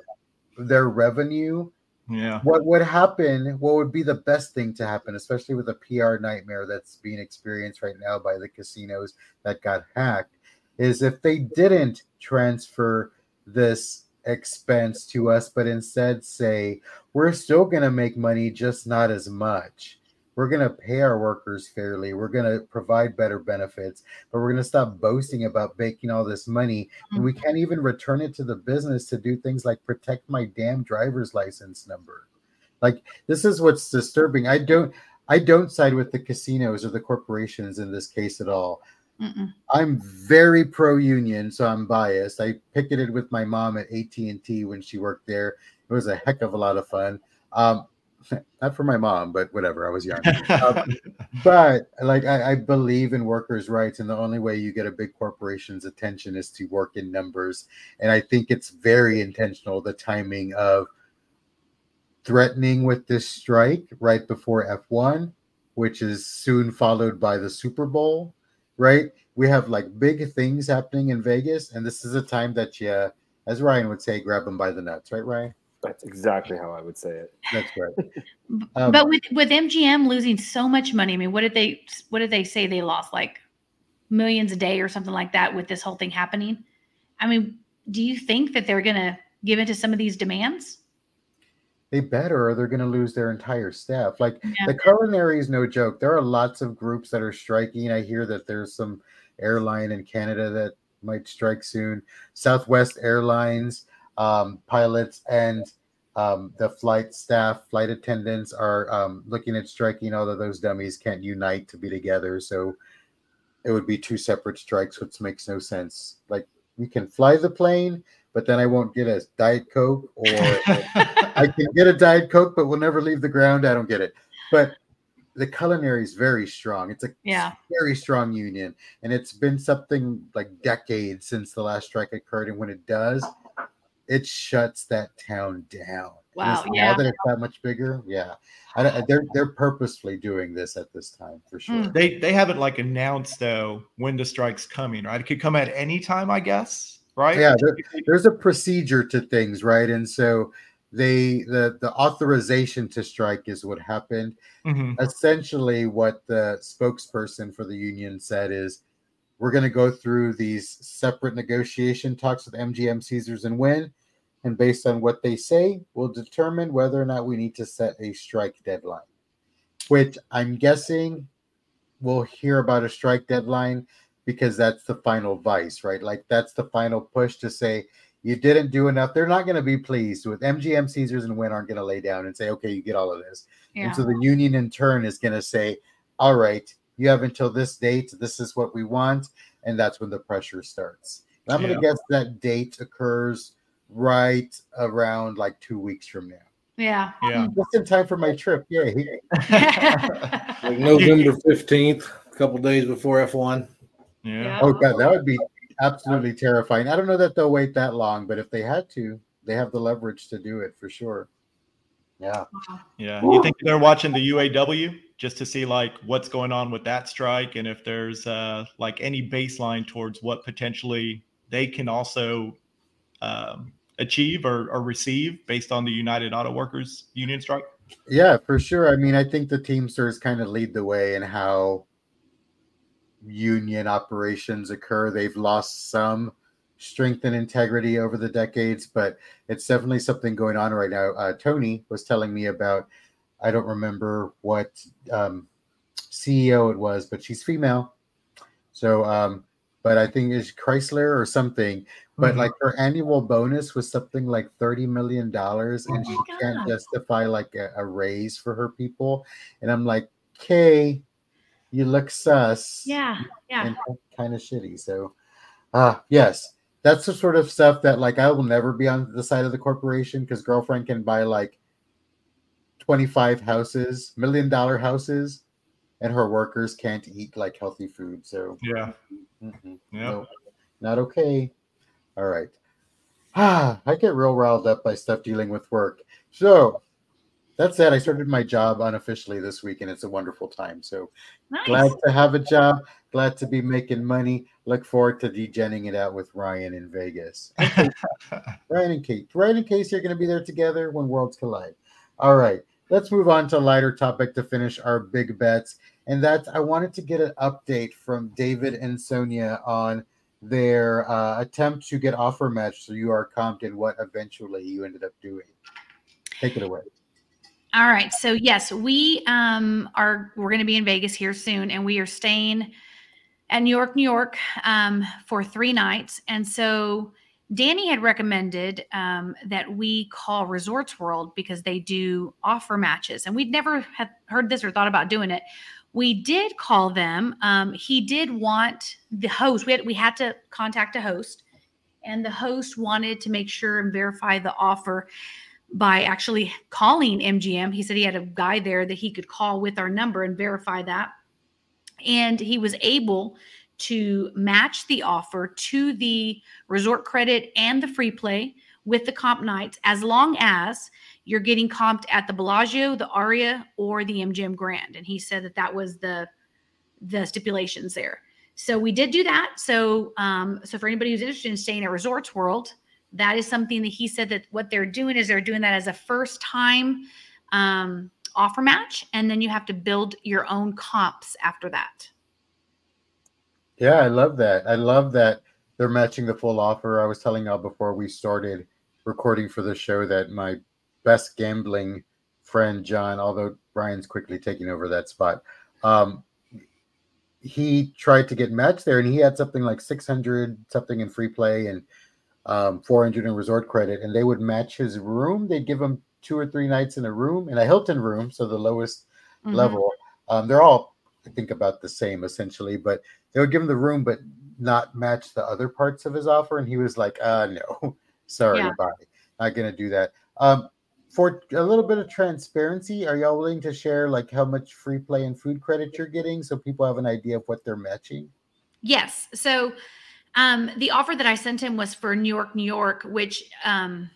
their revenue yeah. What would happen what would be the best thing to happen especially with a pr nightmare that's being experienced right now by the casinos that got hacked is if they didn't transfer this expense to us but instead say we're still going to make money just not as much we're going to pay our workers fairly. We're going to provide better benefits, but we're going to stop boasting about making all this money. Mm-hmm. And we can't even return it to the business to do things like protect my damn driver's license number. Like this is what's disturbing. I don't I don't side with the casinos or the corporations in this case at all. Mm-mm. I'm very pro union, so I'm biased. I picketed with my mom at AT&T when she worked there. It was a heck of a lot of fun. Um, not for my mom, but whatever. I was young. uh, but like, I, I, believe in workers' rights, and the only way you get a big corporation's attention is to work in numbers. And I think it's very intentional the timing of threatening with this strike right before F1, which is soon followed by the Super Bowl, right? We have like big things happening in Vegas, and this is a time that you, as Ryan would say, grab them by the nuts, right, Ryan? That's exactly how I would say it. That's right. Um, but with with MGM losing so much money, I mean, what did they what did they say they lost like millions a day or something like that with this whole thing happening? I mean, do you think that they're going to give into some of these demands? They better, or they're going to lose their entire staff. Like yeah. the culinary is no joke. There are lots of groups that are striking. I hear that there's some airline in Canada that might strike soon. Southwest Airlines um, pilots and um, the flight staff, flight attendants are um, looking at striking, although those dummies can't unite to be together. So it would be two separate strikes, which makes no sense. Like we can fly the plane, but then I won't get a Diet Coke, or I can get a Diet Coke, but we'll never leave the ground. I don't get it. But the culinary is very strong. It's a yeah. very strong union, and it's been something like decades since the last strike occurred. And when it does, it shuts that town down. Wow. Yeah. Now that it's that much bigger, yeah, I, they're they're purposefully doing this at this time for sure. Mm. They they haven't like announced though when the strike's coming, right? It could come at any time, I guess, right? Yeah, there, there's a procedure to things, right? And so they the the authorization to strike is what happened. Mm-hmm. Essentially, what the spokesperson for the union said is we're going to go through these separate negotiation talks with MGM, Caesars, and Wynn. And based on what they say, we'll determine whether or not we need to set a strike deadline, which I'm guessing we'll hear about a strike deadline because that's the final vice, right? Like that's the final push to say you didn't do enough. They're not going to be pleased with MGM, Caesars, and Wynn aren't going to lay down and say, okay, you get all of this. Yeah. And so the union in turn is going to say, all right, you have until this date. This is what we want. And that's when the pressure starts. And I'm yeah. going to guess that date occurs right around like two weeks from now. Yeah. Yeah. Just in time for my trip. Yeah, like November 15th, a couple days before F1. Yeah. Oh, God, that would be absolutely terrifying. I don't know that they'll wait that long, but if they had to, they have the leverage to do it for sure. Yeah. Yeah. You think they're watching the UAW just to see like what's going on with that strike and if there's uh, like any baseline towards what potentially they can also um, achieve or, or receive based on the United Auto Workers union strike? Yeah, for sure. I mean, I think the Teamsters kind of lead the way in how union operations occur. They've lost some strength and integrity over the decades, but it's definitely something going on right now. Uh, Tony was telling me about I don't remember what um, CEO it was, but she's female. So, um, but I think it's Chrysler or something. But Mhm. like her annual bonus was something like thirty million dollars, and Oh she can't God. justify like a, a raise for her people. And I'm like, Kay, you look sus. Yeah, yeah. and kind of shitty. So, uh, yes, that's the sort of stuff that like I will never be on the side of the corporation because girlfriend can buy like 25 houses, million dollar houses, and her workers can't eat like healthy food. So, Yeah. mhm, Yeah. no, not okay. All right. Ah, I get real riled up by stuff dealing with work. So, that said, I started my job unofficially this week, and it's a wonderful time. So, Nice. glad to have a job glad to be making money look forward to degenning it out with ryan in vegas ryan and kate ryan and case are going to be there together when worlds collide all right let's move on to a lighter topic to finish our big bets and that's i wanted to get an update from david and sonia on their uh, attempt to get offer match so you are comped and what eventually you ended up doing take it away All right. So yes, we um are we're going to be in Vegas here soon, and we are staying at New York, New York, um, for three nights. And so Danny had recommended um, that we call Resorts World because they do offer matches, and we'd never had heard this or thought about doing it. We did call them. Um, he did want the host. We had we had to contact a host, and the host wanted to make sure and verify the offer by actually calling MGM. He said he had a guy there that he could call with our number and verify that. And he was able to match the offer to the resort credit and the free play with the comp nights as long as you're getting comped at the Bellagio, the Aria, or the MGM Grand. And he said that that was the the stipulations there. So we did do that. So um, so for anybody who's interested in staying at Resorts World, that is something that he said that what they're doing is they're doing that as a first time um, offer match, and then you have to build your own comps after that. Yeah, I love that. I love that they're matching the full offer. I was telling y'all before we started recording for the show that my best gambling friend John, although Brian's quickly taking over that spot, um, he tried to get matched there, and he had something like six hundred something in free play and um, four hundred in resort credit, and they would match his room. They'd give him two or three nights in a room in a Hilton room, so the lowest Mhm. level. Um, they're all, I think, about the same essentially, but they would give him the room, but not match the other parts of his offer. And he was like, uh, no, sorry, Yeah. bye. Not going to do that. Um, for a little bit of transparency, are y'all willing to share like how much free play and food credit you're getting so people have an idea of what they're matching? Yes. So um, the offer that I sent him was for New York, New York, which um,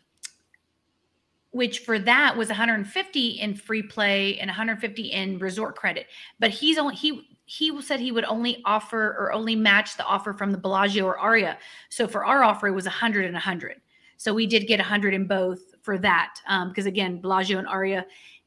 which for that was 150 in free play and 150 in resort credit. But he's only he he said he would only offer or only match the offer from the Bellagio or Aria. So for our offer, it was 100 and 100. So we did get 100 in both for that because again, Bellagio and Aria,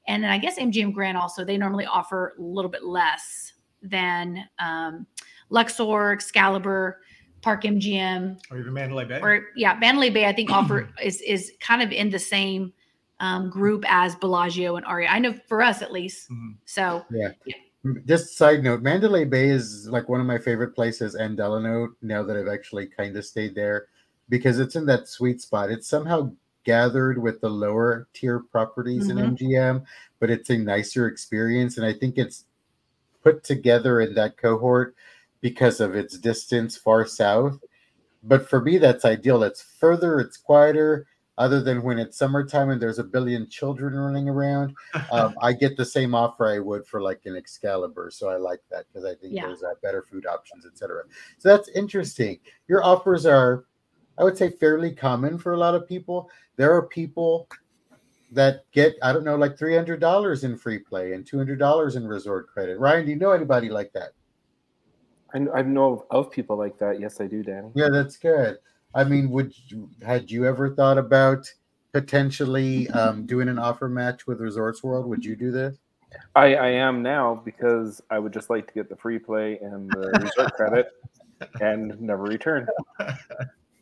and then I guess MGM Grand also they normally offer a little bit less than um, Luxor, Excalibur, Park MGM, Or even Mandalay Bay. or yeah, Mandalay Bay. I think offer is is kind of in the same um, group as Bellagio and Aria. I know for us at least. Mhm. So Just side note, Mandalay Bay is like one of my favorite places and Delano now that I've actually kind of stayed there because it's in that sweet spot. It's somehow gathered with the lower tier properties Mhm. in MGM, but it's a nicer experience. And I think it's put together in that cohort because of its distance far south. But for me, that's ideal. It's further, it's quieter, other than when it's summertime and there's a billion children running around um, I get the same offer I would for like an Excalibur, so I like that because I think Yeah. there's uh, better food options, etc. So that's interesting. Your offers are, I would say, fairly common for a lot of people. There are people that get I don't know like three hundred dollars in free play and two hundred dollars in resort credit. Ryan, do you know anybody like that? I, I know of, people like that. Yes, I do, Danny. Yeah, that's good. I mean, would you, had you ever thought about potentially um, doing an offer match with Resorts World? Would you do this? I, I am now because I would just like to get the free play and the resort credit and never return.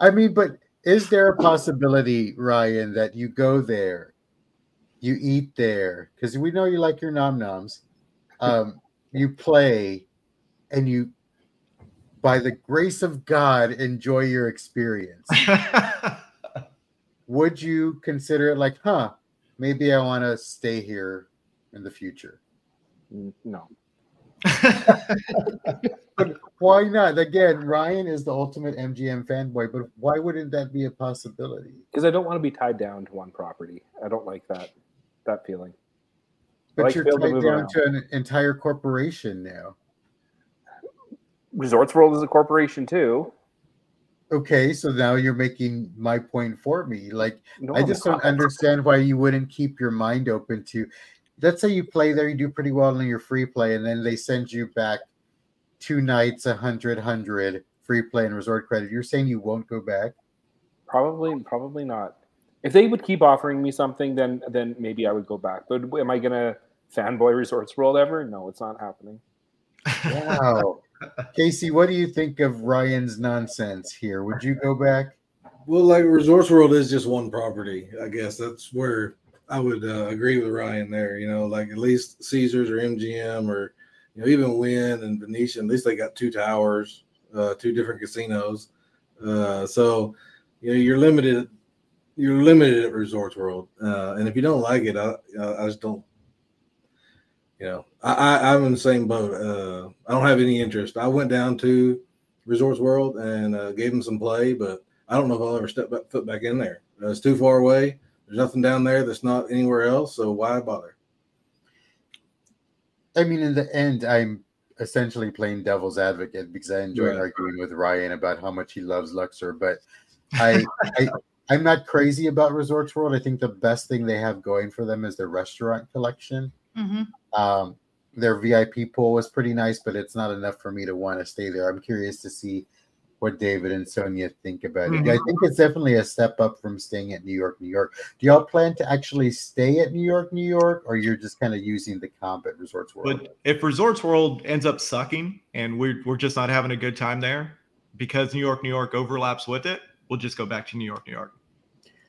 I mean, but is there a possibility, Ryan, that you go there, you eat there because we know you like your nom noms. Um, you play, and you, by the grace of God, enjoy your experience. Would you consider it like, huh? Maybe I want to stay here in the future. No. But why not? Again, Ryan is the ultimate MGM fanboy, but why wouldn't that be a possibility? Because I don't want to be tied down to one property. I don't like that that feeling. But like you're to tied move down around. to an entire corporation now. Resorts World is a corporation too. Okay, so now you're making my point for me. Like, No, I just don't understand why you wouldn't keep your mind open to. Let's say you play there, you do pretty well in your free play, and then they send you back two nights, a hundred, hundred free play and resort credit. You're saying you won't go back? Probably, probably not. If they would keep offering me something, then then maybe I would go back. But am I gonna fanboy Resorts World ever? No, it's not happening. Wow. Casey, what do you think of Ryan's nonsense here? Would you go back? Well, like Resorts World is just one property. I guess that's where I would uh, agree with Ryan there. You know, like at least Caesars or MGM or you know even Wynn and Venetian. At least they got two towers, uh, two different casinos. Uh, so you know you're limited. You're limited at Resorts World, uh, and if you don't like it, I, I just don't. You know, I, I'm in the same boat. Uh, I don't have any interest. I went down to Resorts World and uh, gave them some play, but I don't know if I'll ever step back, foot back in there. It's too far away. There's nothing down there that's not anywhere else. So why bother? I mean, in the end, I'm essentially playing devil's advocate because I enjoy Right. arguing with Ryan about how much he loves Luxor, but I, I I'm not crazy about Resorts World. I think the best thing they have going for them is their restaurant collection. hmm Um, their VIP pool was pretty nice, but it's not enough for me to want to stay there. I'm curious to see what David and Sonia think about it. I think it's definitely a step up from staying at New York, New York. Do y'all plan to actually stay at New York, New York, or you're just kind of using the comp at Resorts World? But if Resorts World ends up sucking and we're, we're just not having a good time there because New York, New York overlaps with it, we'll just go back to New York, New York.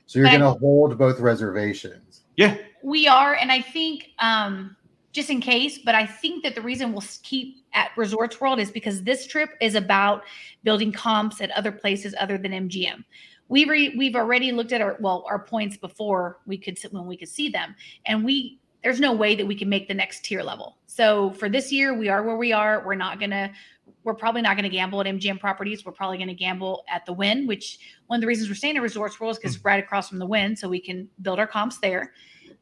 so you're going to hold both reservations. Yeah. We are, and I think um, just in case, but I think that the reason we'll keep at Resorts World is because this trip is about building comps at other places other than MGM. We re, we've already looked at our well our points before we could when we could see them, and we there's no way that we can make the next tier level. So for this year, we are where we are. We're not gonna we're probably not going to gamble at MGM properties. We're probably going to gamble at the Wynn, which one of the reasons we're staying at Resorts World is because hmm. right across from the Wynn, so we can build our comps there.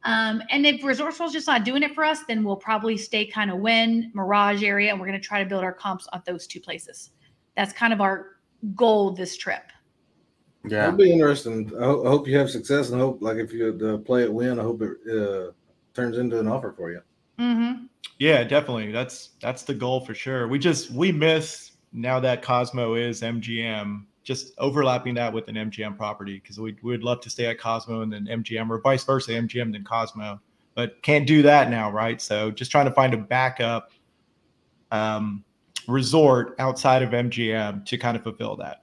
Um, and if Resorts World's just not doing it for us, then we'll probably stay kind of Wynn, Mirage area, and we're going to try to build our comps on those two places. That's kind of our goal this trip. Yeah. It'll be interesting. I, ho- I hope you have success and hope, like, if you uh, play it Wynn, I hope it uh, turns into an offer for you. Mm-hmm. Yeah, definitely. That's that's the goal for sure. We just we miss now that Cosmo is MGM, just overlapping that with an MGM property because we would love to stay at Cosmo and then MGM or vice versa, MGM then Cosmo, but can't do that now, right? So just trying to find a backup um, resort outside of MGM to kind of fulfill that.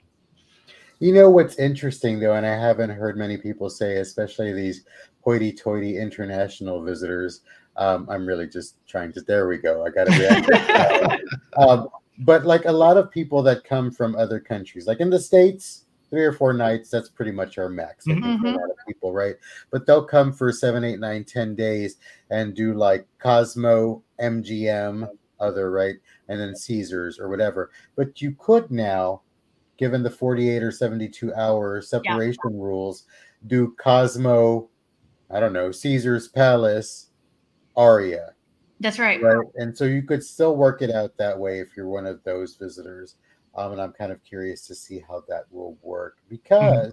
You know what's interesting though, and I haven't heard many people say, especially these hoity-toity international visitors. Um, I'm really just trying to. There we go. I got to react. um, but like a lot of people that come from other countries, like in the states, three or four nights, that's pretty much our max. I think, for a Mhm. lot of people, right? But they'll come for seven, eight, nine, ten days and do like Cosmo, MGM, other right, and then Caesars or whatever. But you could now given the 48 or 72 hour separation rules, do Cosmo, I don't know, Caesar's Palace, Aria, That's right. right? And so you could still work it out that way if you're one of those visitors. Um, and I'm kind of curious to see how that will work because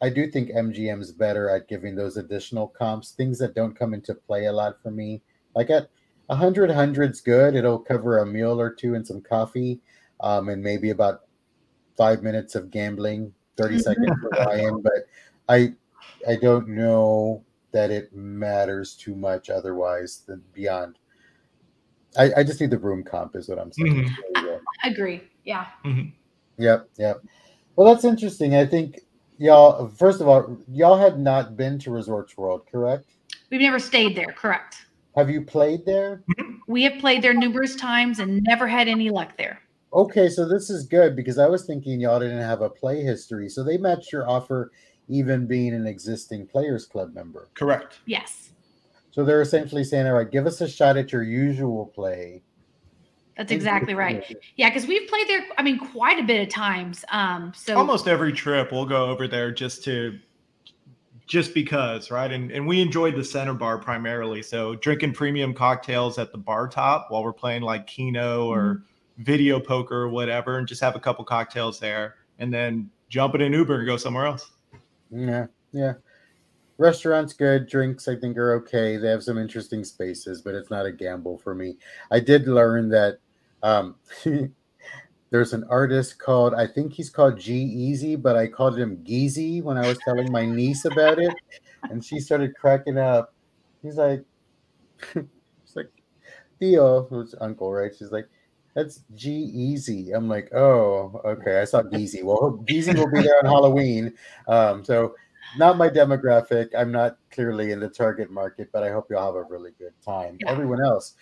I do think MGM is better at giving those additional comps, things that don't come into play a lot for me. Like at 100, 100's good. It'll cover a meal or two and some coffee um, and maybe about five minutes of gambling, 30 seconds for Ryan. But I, I don't know that it matters too much otherwise than beyond. I, I just need the room comp, is what I'm saying. Mm-hmm. There you go. I agree. Yeah. Mm-hmm. Yep, yep. Well, that's interesting. I think y'all, first of all, y'all had not been to Resorts World, correct? We've never stayed there, correct? Have you played there? Mm-hmm. We have played there numerous times and never had any luck there. Okay, so this is good because I was thinking y'all didn't have a play history. So they matched your offer even being an existing players club member. Correct. Yes, So they're essentially saying, all right, give us a shot at your usual play. that's exactly right. Yeah, because we've played there. I mean, quite a bit of times. Um, so Almost every trip we'll go over there just to just because, right? And and we enjoyed the center bar primarily. So drinking premium cocktails at the bar top while we're playing like Keno or video poker or whatever, and just have a couple cocktails there, and then jump in an Uber and go somewhere else. Yeah, yeah. Restaurants good, drinks I think are okay. They have some interesting spaces, but it's not a gamble for me. I did learn that um there's an artist called I think he's called G-Eazy, but I called him Geezy when I was telling my niece about it, and she started cracking up. He's like, she's like, Theo, who's uncle, right? She's like, that's G-Eazy. I'm like, oh, okay. I saw Geezy. Well, Geezy will be there on Halloween. Um, so not my demographic. I'm not clearly in the target market, but I hope you'll have a really good time. Yeah. Everyone else,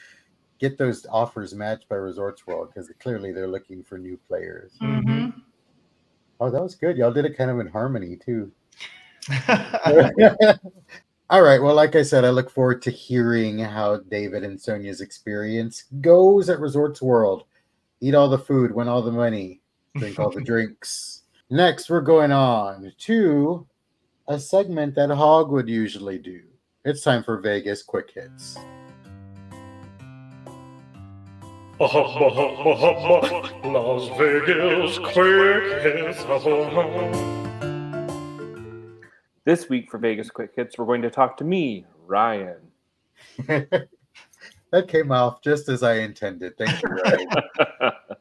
get those offers matched by Resorts World because clearly they're looking for new players. mhm. Oh, that was good. Y'all did it kind of in harmony too. All right. Well, like I said, I look forward to hearing how David and Sonia's experience goes at Resorts World. Eat all the food, win all the money, drink all the drinks. Next, we're going on to a segment that Hog would usually do. It's time for Vegas quick hits. Las Vegas quick hits. This week for Vegas Quick Hits, we're going to talk to me, Ryan. that came off just as I intended. Thank you, Ryan.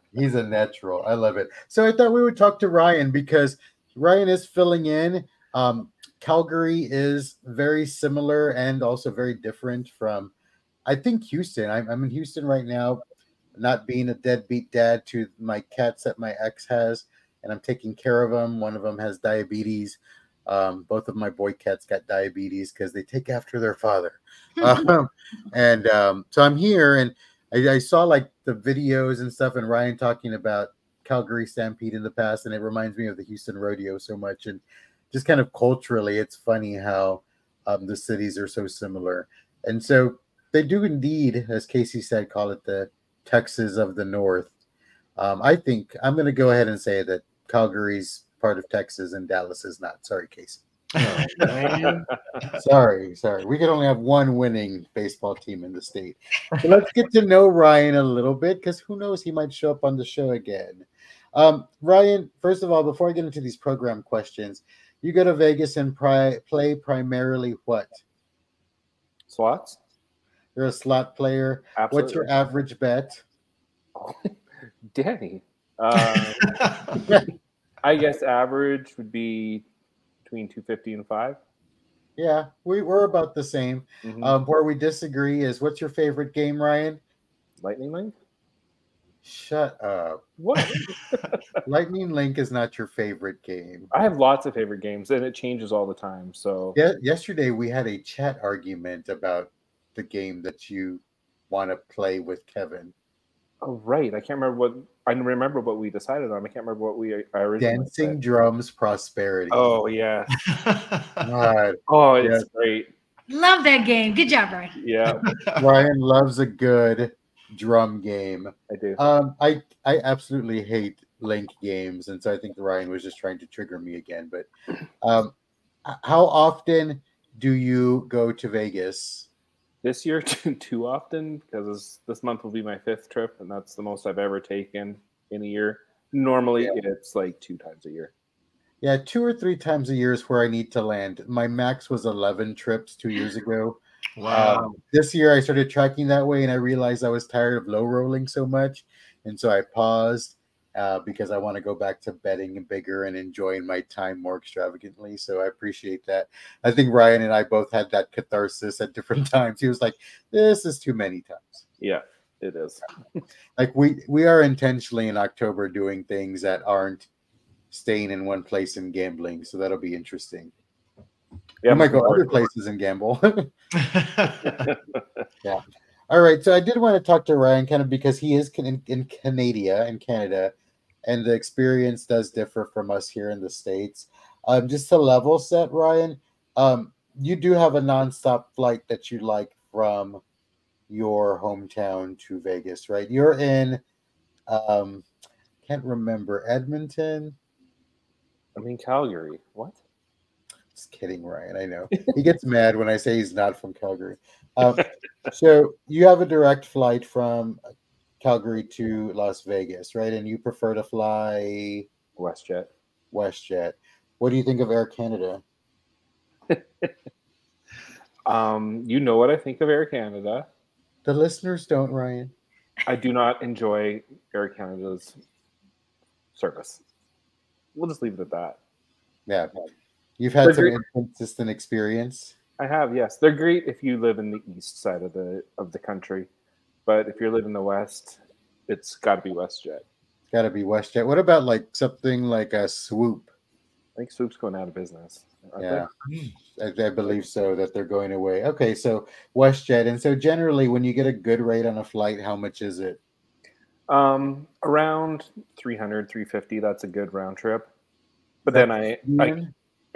He's a natural. I love it. So I thought we would talk to Ryan because Ryan is filling in. Um, Calgary is very similar and also very different from, I think, Houston. I'm, I'm in Houston right now, not being a deadbeat dad to my cats that my ex has, and I'm taking care of them. One of them has diabetes. Um, both of my boy cats got diabetes because they take after their father. um, and um, so I'm here, and I, I saw like the videos and stuff, and Ryan talking about Calgary Stampede in the past, and it reminds me of the Houston Rodeo so much, and just kind of culturally, it's funny how um, the cities are so similar, and so they do indeed, as Casey said, call it the Texas of the North. Um, I think I'm going to go ahead and say that Calgary's part of Texas and Dallas is not. Sorry, Casey. Oh, sorry, sorry. We can only have one winning baseball team in the state. So let's get to know Ryan a little bit because who knows, he might show up on the show again. Um, Ryan, first of all, before I get into these program questions, you go to Vegas and pri- play primarily what? Slots? You're a slot player. Absolutely. What's your average bet? Danny. Uh, I guess average would be between 250 and 5. Yeah, we, we're about the same. Mhm. Um, where we disagree is what's your favorite game, Ryan? Lightning Link? Shut up. What? Lightning Link is not your favorite game. I have lots of favorite games and it changes all the time. So Yeah, yesterday we had a chat argument about the game that you want to play with Kevin. Oh right, I can't remember what I remember what we decided on. I can't remember what we I originally Dancing said. Drums Prosperity. Oh yeah. God. Oh, it's Yeah. great. Love that game. Good job, Ryan. Yeah, Ryan loves a good drum game. I do. Um, I I absolutely hate Link games, and so I think Ryan was just trying to trigger me again. But um, how often do you go to Vegas? This year too, too often because this, this month will be my fifth trip, and that's the most I've ever taken in a year. Normally, it's like two times a year. Yeah, two or three times a year is where I need to land. My max was eleven trips two years ago. Wow. Um, this year I started tracking that way and I realized I was tired of low rolling so much. And so I paused uh, because I want to go back to betting bigger and enjoying my time more extravagantly. So I appreciate that. I think Ryan and I both had that catharsis at different times. He was like, this is too many times. Yeah, it is. Like we we are intentionally in October doing things that aren't staying in one place and gambling. So that'll be interesting. Yeah, I might go other places and gamble. yeah. All right. So I did want to talk to Ryan kind of because he is in, in Canada in Canada, and the experience does differ from us here in the states. Um, just to level set, Ryan, um, you do have a nonstop flight that you like from your hometown to Vegas, right? You're in, um, can't remember Edmonton. I mean, Calgary. What? Just kidding, Ryan. I know he gets mad when I say he's not from Calgary. Um, so you have a direct flight from Calgary to Las Vegas, right? And you prefer to fly WestJet. WestJet. What do you think of Air Canada? Um, you know what I think of Air Canada. The listeners don't, Ryan. I do not enjoy Air Canada's service. We'll just leave it at that. Yeah, you've had They're some great. inconsistent experience. I have, yes. They're great if you live in the east side of the of the country, but if you live in the west, it's got to be WestJet. Got to be WestJet. What about like something like a Swoop? I think Swoop's going out of business. Yeah, I, I believe so. That they're going away. Okay, so WestJet, and so generally, when you get a good rate on a flight, how much is it? Um, around 300, 350. That's a good round trip. But then I, I?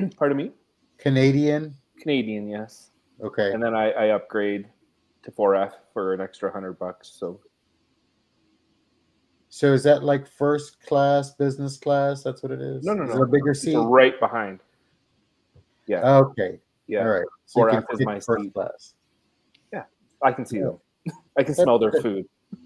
Pardon me, Canadian. Canadian, yes. Okay. And then I, I upgrade to 4F for an extra hundred bucks. So So is that like first class, business class? That's what it is. No, no, Is no. a bigger it's seat. right behind. Yeah, Okay. yeah. All right. So 4F is my first seat. class. Yeah, I can see them. I can smell their food.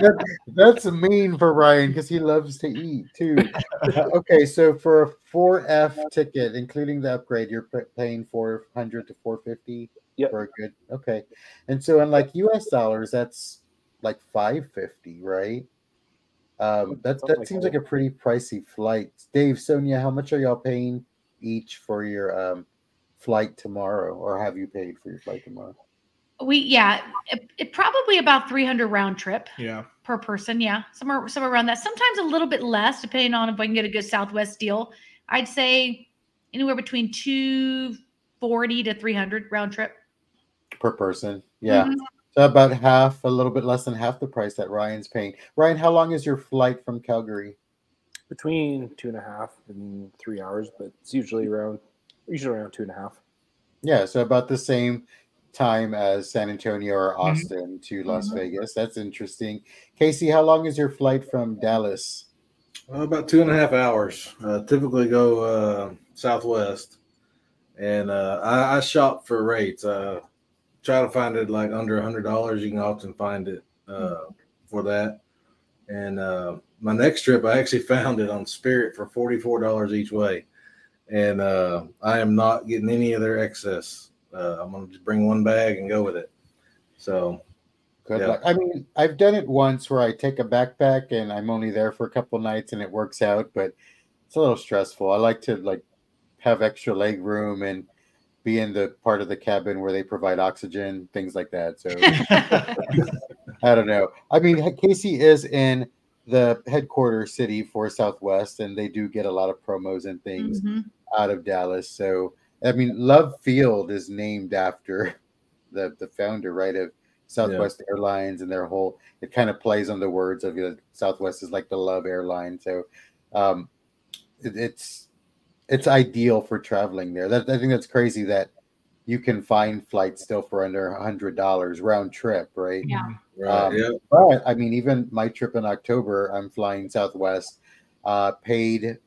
That- that's mean for Ryan because he loves to eat too. okay, so for a 4F ticket, including the upgrade, you're paying 400 to 450 Yep. for a good. Okay, and so in like U.S. dollars, that's like 550, right? Um, that that seems like a pretty pricey flight. Dave, Sonia, how much are y'all paying each for your um, flight tomorrow, or have you paid for your flight tomorrow? We yeah, it, it probably about 300 round trip yeah. per person. Yeah, somewhere somewhere around that. Sometimes a little bit less, depending on if I can get a good Southwest deal. I'd say anywhere between 240 to 300 round trip. per person. Yeah. Mhm. So about half, a little bit less than half the price that Ryan's paying. Ryan, how long is your flight from Calgary? Between two and a half and three hours, but it's usually around usually around two and a half. Yeah, so about the same time as San Antonio or Mm-hmm. Austin to Las Mhm. Vegas. That's interesting. Casey, how long is your flight from Dallas? Well, about two and a half hours. Uh, typically go uh, Southwest, and uh, I, I shop for rates. Uh, try to find it like under a hundred dollars. You can often find it uh, for that. And uh, my next trip, I actually found it on Spirit for forty four dollars each way, and uh, I am not getting any of their excess. Uh, I'm gonna just bring one bag and go with it. So Good Yeah. luck. I mean, I've done it once where I take a backpack and I'm only there for a couple nights and it works out, but it's a little stressful. I like to like have extra leg room and be in the part of the cabin where they provide oxygen, things like that. So I don't know. I mean, Casey is in the headquarters city for Southwest, and they do get a lot of promos and things Mhm. out of Dallas. So, I mean, Love Field is named after the the founder, right, of Southwest Airlines, and their whole. It kind of plays on the words of you know, Southwest is like the Love airline. So, um, it, it's it's ideal for traveling there. That I think that's crazy that you can find flights still for under a hundred dollars round trip, right? Yeah. right, Um, yeah. But I mean, even my trip in October, I'm flying Southwest, uh, paid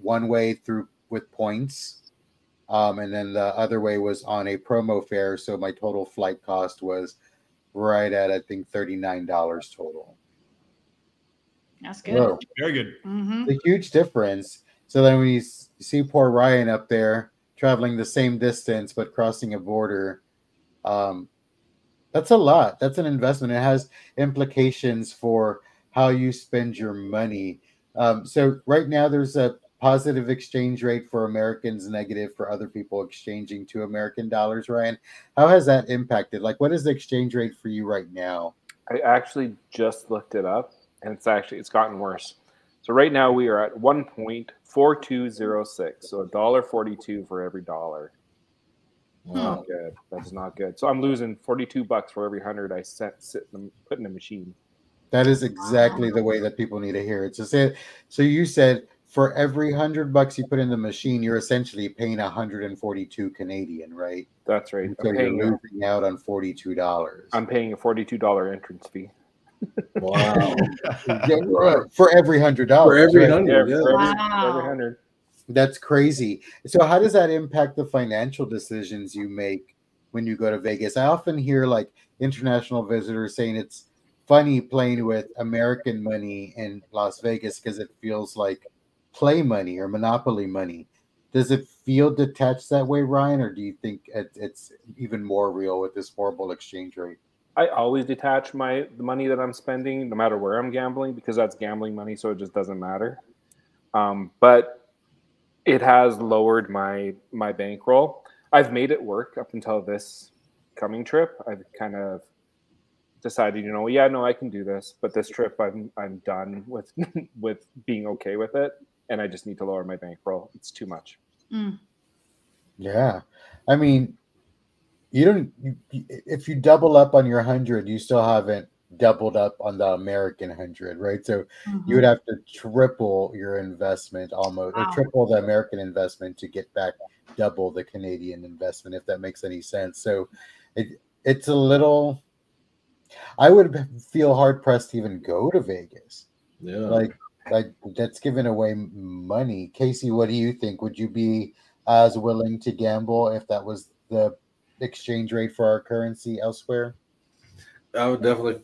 one way through with points, um, and then the other way was on a promo fare. So my total flight cost was right at I think thirty nine dollars total. That's good. Whoa, Very good. hmm a huge difference. So then when you see poor Ryan up there traveling the same distance but crossing a border, um, that's a lot. That's an investment. It has implications for how you spend your money. Um, so right now there's a positive exchange rate for Americans, negative for other people exchanging to American dollars. Ryan, how has that impacted? Like, what is the exchange rate for you right now? I actually just looked it up, and it's actually it's gotten worse. So right now we are at 1.4206. So a dollar 42 for every dollar. Wow. Not hmm. good. That's not good. So I'm losing 42 bucks for every hundred I set sit in the, put in the machine. That is exactly the way that people need to hear it. So say, so you said for every hundred bucks you put in the machine, you're essentially paying 142 Canadian, right? That's right. So I'm you're paying, a, losing out on 42 dollars. I'm paying a $42 entrance fee. Wow. for every hundred dollars. For every right? hundred, Yeah, yeah. for every, Wow. every hundred. That's crazy. So how does that impact the financial decisions you make when you go to Vegas? I often hear like international visitors saying it's funny playing with American money in Las Vegas because it feels like play money or monopoly money. Does it feel detached that way, Ryan, or do you think it, it's even more real with this horrible exchange rate? I always detach my the money that I'm spending, no matter where I'm gambling, because that's gambling money, so it just doesn't matter. Um, but it has lowered my my bankroll. I've made it work up until this coming trip. I've kind of decided, you know, yeah, no, I can do this. But this trip, I'm I'm done with with being okay with it, and I just need to lower my bankroll. It's too much. Mm. Yeah, I mean, you don't. You, if you double up on your hundred, you still haven't doubled up on the American hundred, right? So you would have to triple your investment almost, or triple the American investment to get back double the Canadian investment, if that makes any sense. So it it's a little. I would feel hard pressed to even go to Vegas. Yeah. Like, like that's giving away money. Casey, what do you think? Would you be as willing to gamble if that was the exchange rate for our currency elsewhere? I would definitely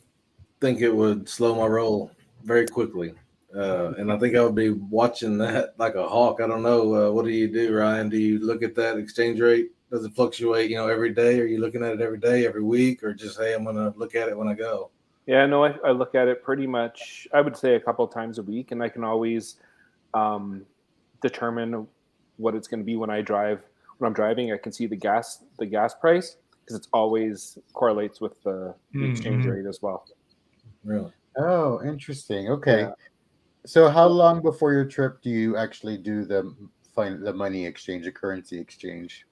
think it would slow my roll very quickly. Uh, and I think I would be watching that like a hawk. I don't know. Uh, what do you do, Ryan? Do you look at that exchange rate? Does it fluctuate, you know, every day? Are you looking at it every day, every week, or just, hey, I'm going to look at it when I go? Yeah, no, I, I look at it pretty much. I would say a couple of times a week, and I can always um, determine what it's going to be when I drive. When I'm driving, I can see the gas the gas price because it's always correlates with the, the exchange rate as well. Really? Oh, interesting. Okay. Yeah. So how long before your trip do you actually do the find the money exchange, the currency exchange?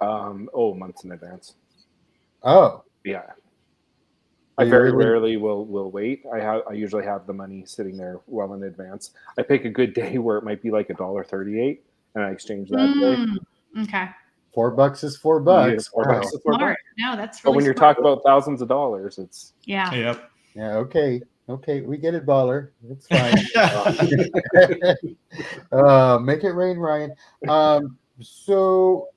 Um, oh, months in advance. Oh, Yeah, I very rarely will will wait. I have I usually have the money sitting there well in advance. I pick a good day where it might be like a dollar thirty eight, and I exchange that day. Mm, okay. four bucks is four Yeah, bucks. four Wow. bucks is four Smart. bucks. No, that's But when you're smart. talking about thousands of dollars, it's yeah. Yep. Yeah, okay. Okay, we get it, baller. It's fine. uh, make it rain, Ryan. Um, so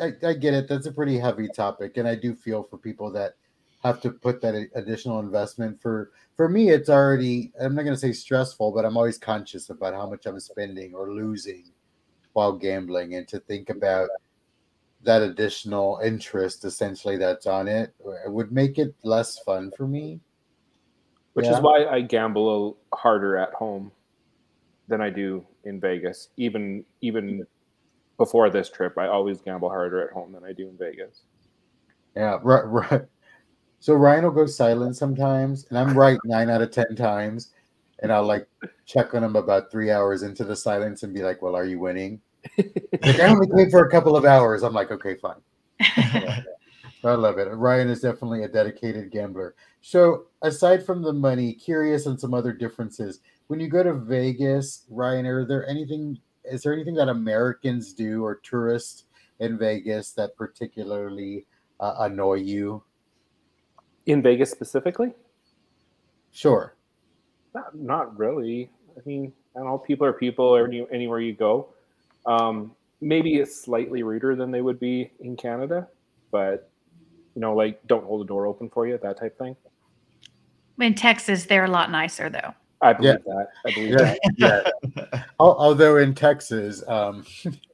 I, I get it. That's a pretty heavy topic, and I do feel for people that have to put that additional investment. For for me, it's already. I'm not going to say stressful, but I'm always conscious about how much I'm spending or losing while gambling, and to think about that additional interest essentially that's on it it would make it less fun for me which Yeah. is why I gamble a- harder at home than I do in Vegas. Even even before this trip, I always gamble harder at home than I do in Vegas. Yeah, right, right. So Ryan will go silent sometimes, and I'm right nine out of ten times, and I'll like check on him about three hours into the silence and be like, "Well, are you winning?" Like I only came for a couple of hours. I'm like, "Okay, fine." I love it. Ryan is definitely a dedicated gambler. So, aside from the money, curious and some other differences. When you go to Vegas, Ryan, are there anything? Is there anything that Americans do or tourists in Vegas that particularly uh, annoy you? In Vegas specifically, Sure. not, not really. I mean, I don't know. People are people any, anywhere you go. Um, maybe it's slightly ruder than they would be in Canada, but you know, like don't hold the door open for you, that type thing. In Texas, they're a lot nicer though. I believe that. I believe Yeah. that. yeah. Although in Texas, um,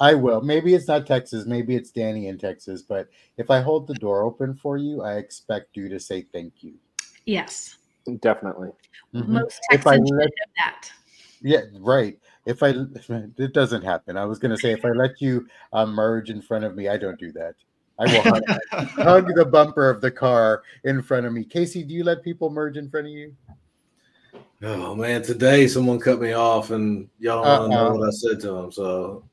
I will. Maybe it's not Texas. Maybe it's Danny in Texas. But if I hold the door open for you, I expect you to say thank you. Yes. Definitely. Mhm. Most If I Texans should let- know that. Yeah, right. If I, it doesn't happen. I was going to say, if I let you uh, merge in front of me, I don't do that. I will hug, hug the bumper of the car in front of me. Casey, do you let people merge in front of you? Oh man, today someone cut me off, and y'all don't want to know what I said to them. So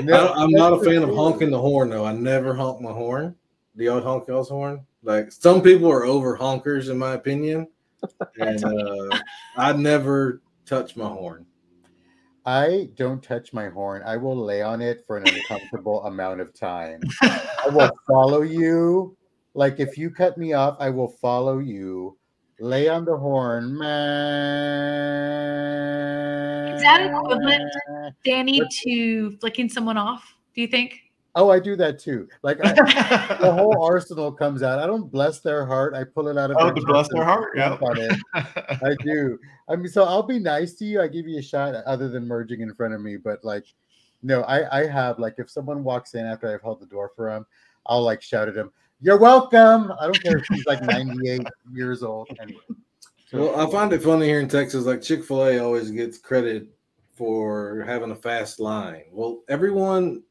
No, I'm not a fan of honking the horn though. I never honk my horn. Do y'all honk y'all's horn? Like some people are over honkers, in my opinion, and uh, I never touch my horn. I don't touch my horn. I will lay on it for an uncomfortable amount of time. I will follow you. Like if you cut me off, I will follow you. Lay on the horn. Man. Is that equivalent? Danny to flicking someone off, do you think? Oh, I do that too. Like I, the whole arsenal comes out. I don't bless their heart. I pull it out of Oh, their bless their heart, stomp on it. I do. I mean, so I'll be nice to you. I give you a shot other than merging in front of me. But like, no, I, I have like if someone walks in after I've held the door for him, I'll like shout at him, You're welcome. I don't care if she's like 98 years old. Anyway. So, Well, I find it funny here in Texas. Like Chick Fil A always gets credit for having a fast line. Well, everyone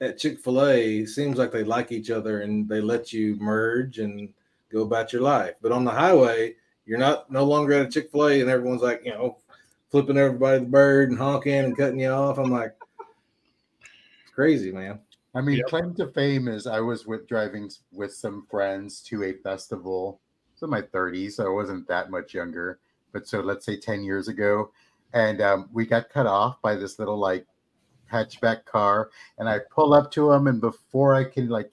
at Chick Fil A seems like they like each other and they let you merge and go about your life. But on the highway, you're not no longer at a Chick Fil A, and everyone's like, you know, flipping everybody the bird and honking and cutting you off. I'm like, it's crazy, man. I mean, Yep. claim to fame is I was with driving with some friends to a festival. So my 30s, so I wasn't that much younger. But so let's say 10 years ago, and um, we got cut off by this little like hatchback car, and I pull up to him, and before I can like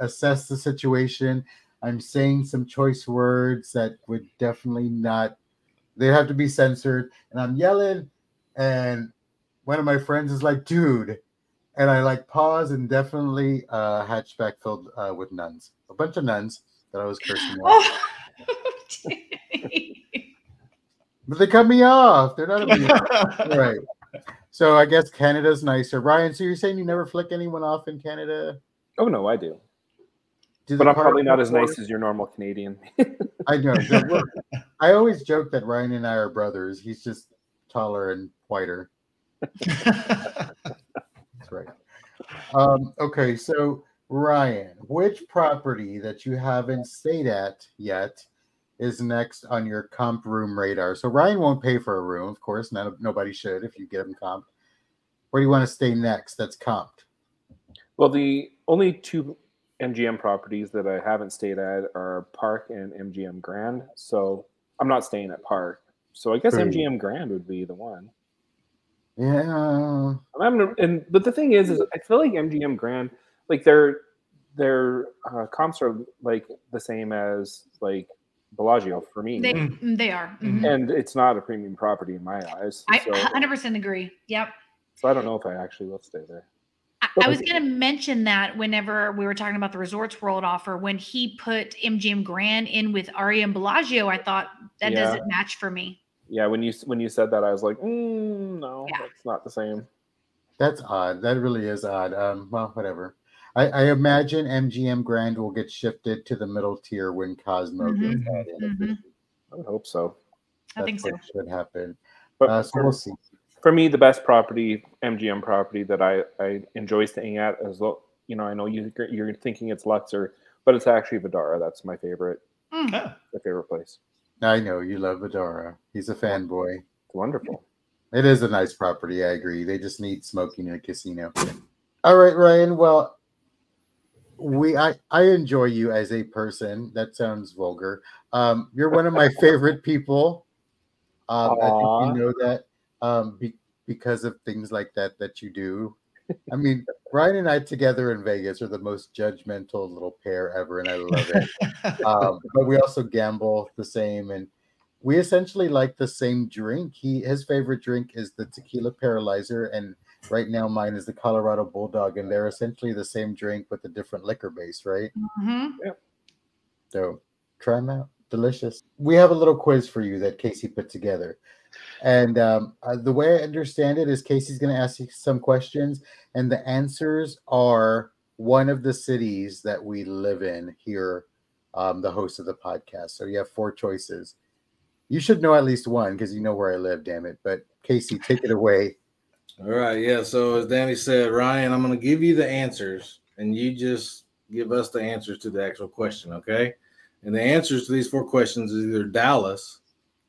assess the situation, I'm saying some choice words that would definitely not. They have to be censored, and I'm yelling, and one of my friends is like, "Dude." And I like pause and definitely uh hatchback filled uh, with nuns, a bunch of nuns that I was cursing at. Oh, But they cut me off. They're not amused. right. So I guess Canada's nicer. Ryan, so you're saying you never flick anyone off in Canada? Oh no, I do. Do But I'm probably not as park- nice as your normal Canadian. I know. the- I always joke that Ryan and I are brothers. He's just taller and whiter. Right. Um, okay, so Ryan, which property that you haven't stayed at yet is next on your comp room radar? So Ryan won't pay for a room, of course. None, nobody should if you get him comp. Where do you want to stay next? That's comped. well, the only two MGM properties that I haven't stayed at are Park and MGM Grand. So I'm not staying at Park. So I guess Hmm. MGM Grand would be the one. Yeah. I'm and but the thing is, is I feel like MGM Grand, like their their uh, comps are like the same as like Bellagio for me, they, Mm. they are. Mhm. Mhm. and it's not a premium property in my eyes. I so, 100% agree. Yep. so I don't know if I actually will stay there. I, I was going to mention that whenever we were talking about the Resorts World offer, when he put MGM Grand in with Aria and Bellagio, I thought that Yeah. doesn't match for me. Yeah, when you when you said that, I was like, mm, no, Yeah. it's not the same. That's odd. That really is odd. Um, well, whatever. I, I imagine MGM Grand will get shifted to the middle tier when Cosmo gets Mhm. added. Mhm. I would hope so. I think so. should happen. But Uh, so for, we'll see. for me, the best property, MGM property that I, I enjoy staying at, as well, you know, I know you you're thinking it's Luxor, but it's actually Vdara. That's my favorite, Mm. Yeah. my favorite place. I know you love Vdara. He's a fanboy. It's wonderful. It is a nice property. I agree. They just need smoking in a casino. All right, Ryan. Well, we I I enjoy you as a person. That sounds vulgar. Um, you're one of my favorite people. Um, I think you know that um, be, because of things like that that you do. I mean, Brian and I together in Vegas are the most judgmental little pair ever, and I love it. um, but we also gamble the same, and we essentially like the same drink. He his favorite drink is the tequila paralyzer, and right now mine is the Colorado Bulldog, and they're essentially the same drink with a different liquor base, right? Mhm. So try them out. Delicious. We have a little quiz for you that Casey put together. And um, uh, the way I understand it is Casey's going to ask you some questions, and the answers are one of the cities that we live in here, um, the host of the podcast. So you have four choices. You should know at least one because you know where I live, damn it. But Casey, take it away. All right, yeah. So as Danny said, Ryan, I'm going to give you the answers, and you just give us the answers to the actual question, okay? And the answers to these four questions is either Dallas,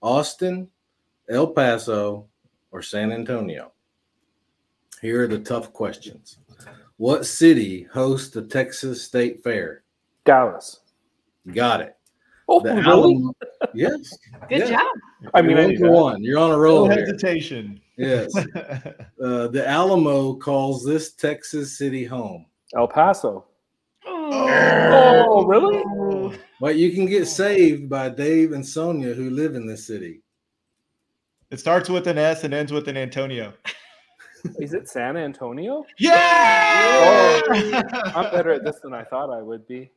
Austin, El Paso, or San Antonio? Here are the tough questions. What city hosts the Texas State Fair? Dallas. Got it. Oh, The really? Alamo- yes. Good Yeah. job. I mean, You're knew one for one. You're on a No roll. here. hesitation. Yes. Uh, the Alamo calls this Texas city home. El Paso. Oh, Oh, really? But you can get saved by Dave and Sonia who live in this city. It starts with an S and ends with an Antonio. Is it San Antonio? Yeah! I'm better at this than I thought I would be.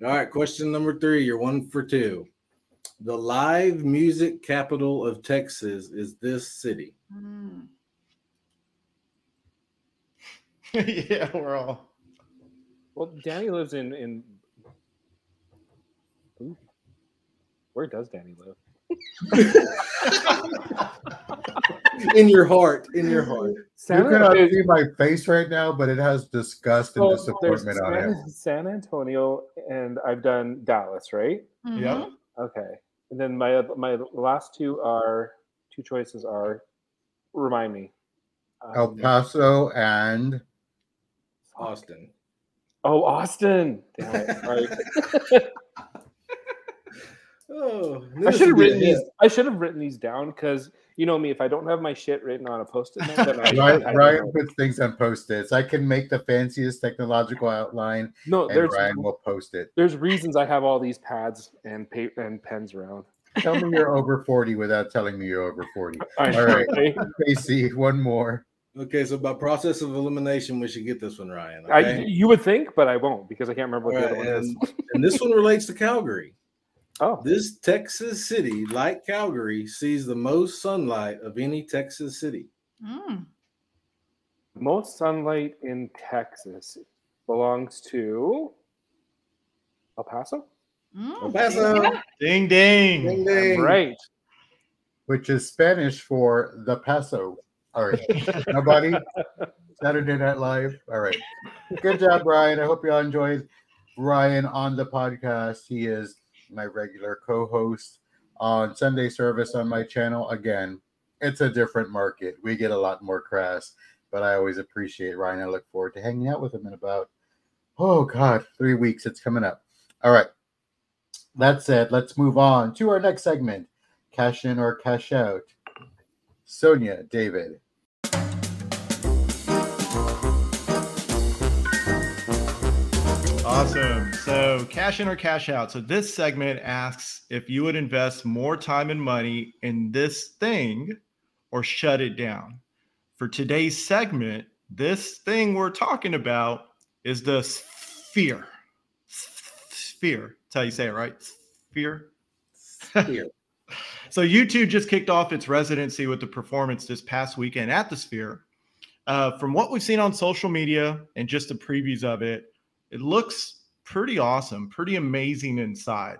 All right, question number three. You're one for two. The live music capital of Texas is this city. Mm. yeah, we're all. Well, Danny lives in in. Ooh. Where does Danny live? In your heart, in your heart. You cannot An- see my face right now, but it has disgust and well, there's disappointment on it. San, San Antonio, and I've done Dallas, right? Mhm. Yeah. Okay, and then my my last two are two choices are. Remind me. El Um, Paso and Austin. oh, Austin. Damn it. Sorry. Oh, I should have written these. I should have written these down because you know me. If I don't have my shit written on a post-it note, then I, Ryan, I Ryan puts things on post-its. I can make the fanciest technological outline, no, and there's Ryan will post it. there's reasons I have all these pads and paper and pens around. Tell me you're over 40 without telling me you're over 40. I All right. right. Casey, one more. Okay, so by process of elimination, we should get this one, Ryan. I, you would think, but I won't because I can't remember what All the right, other one is. and, and this one relates to Calgary. Oh, This Texas city, like Calgary, sees the most sunlight of any Texas city. Mm. most sunlight in Texas belongs to El Paso. Mm. El Paso. Ding ding. Ding, ding. right. which is Spanish for the Paso. All right. Nobody? Saturday Night Live. All right. Good job, Ryan. I hope you all enjoyed Ryan on the podcast. He is my regular co host on Sunday service on my channel. Again, it's a different market. We get a lot more crass, but I always appreciate Ryan. I look forward to hanging out with him in about, oh God, three weeks. It's coming up. All right. That said, let's move on to our next segment cash in or cash out. Sonia, David. Awesome. So, cash in or cash out. So, this segment asks if you would invest more time and money in this thing or shut it down. For today's segment, this thing we're talking about is the sphere. Sphere. That's how you say it, right? Sphere. Here. So U2 just kicked off its residency with the performance this past weekend at the Sphere. Uh, from what we've seen on social media and just the previews of it, it looks pretty awesome, pretty amazing inside.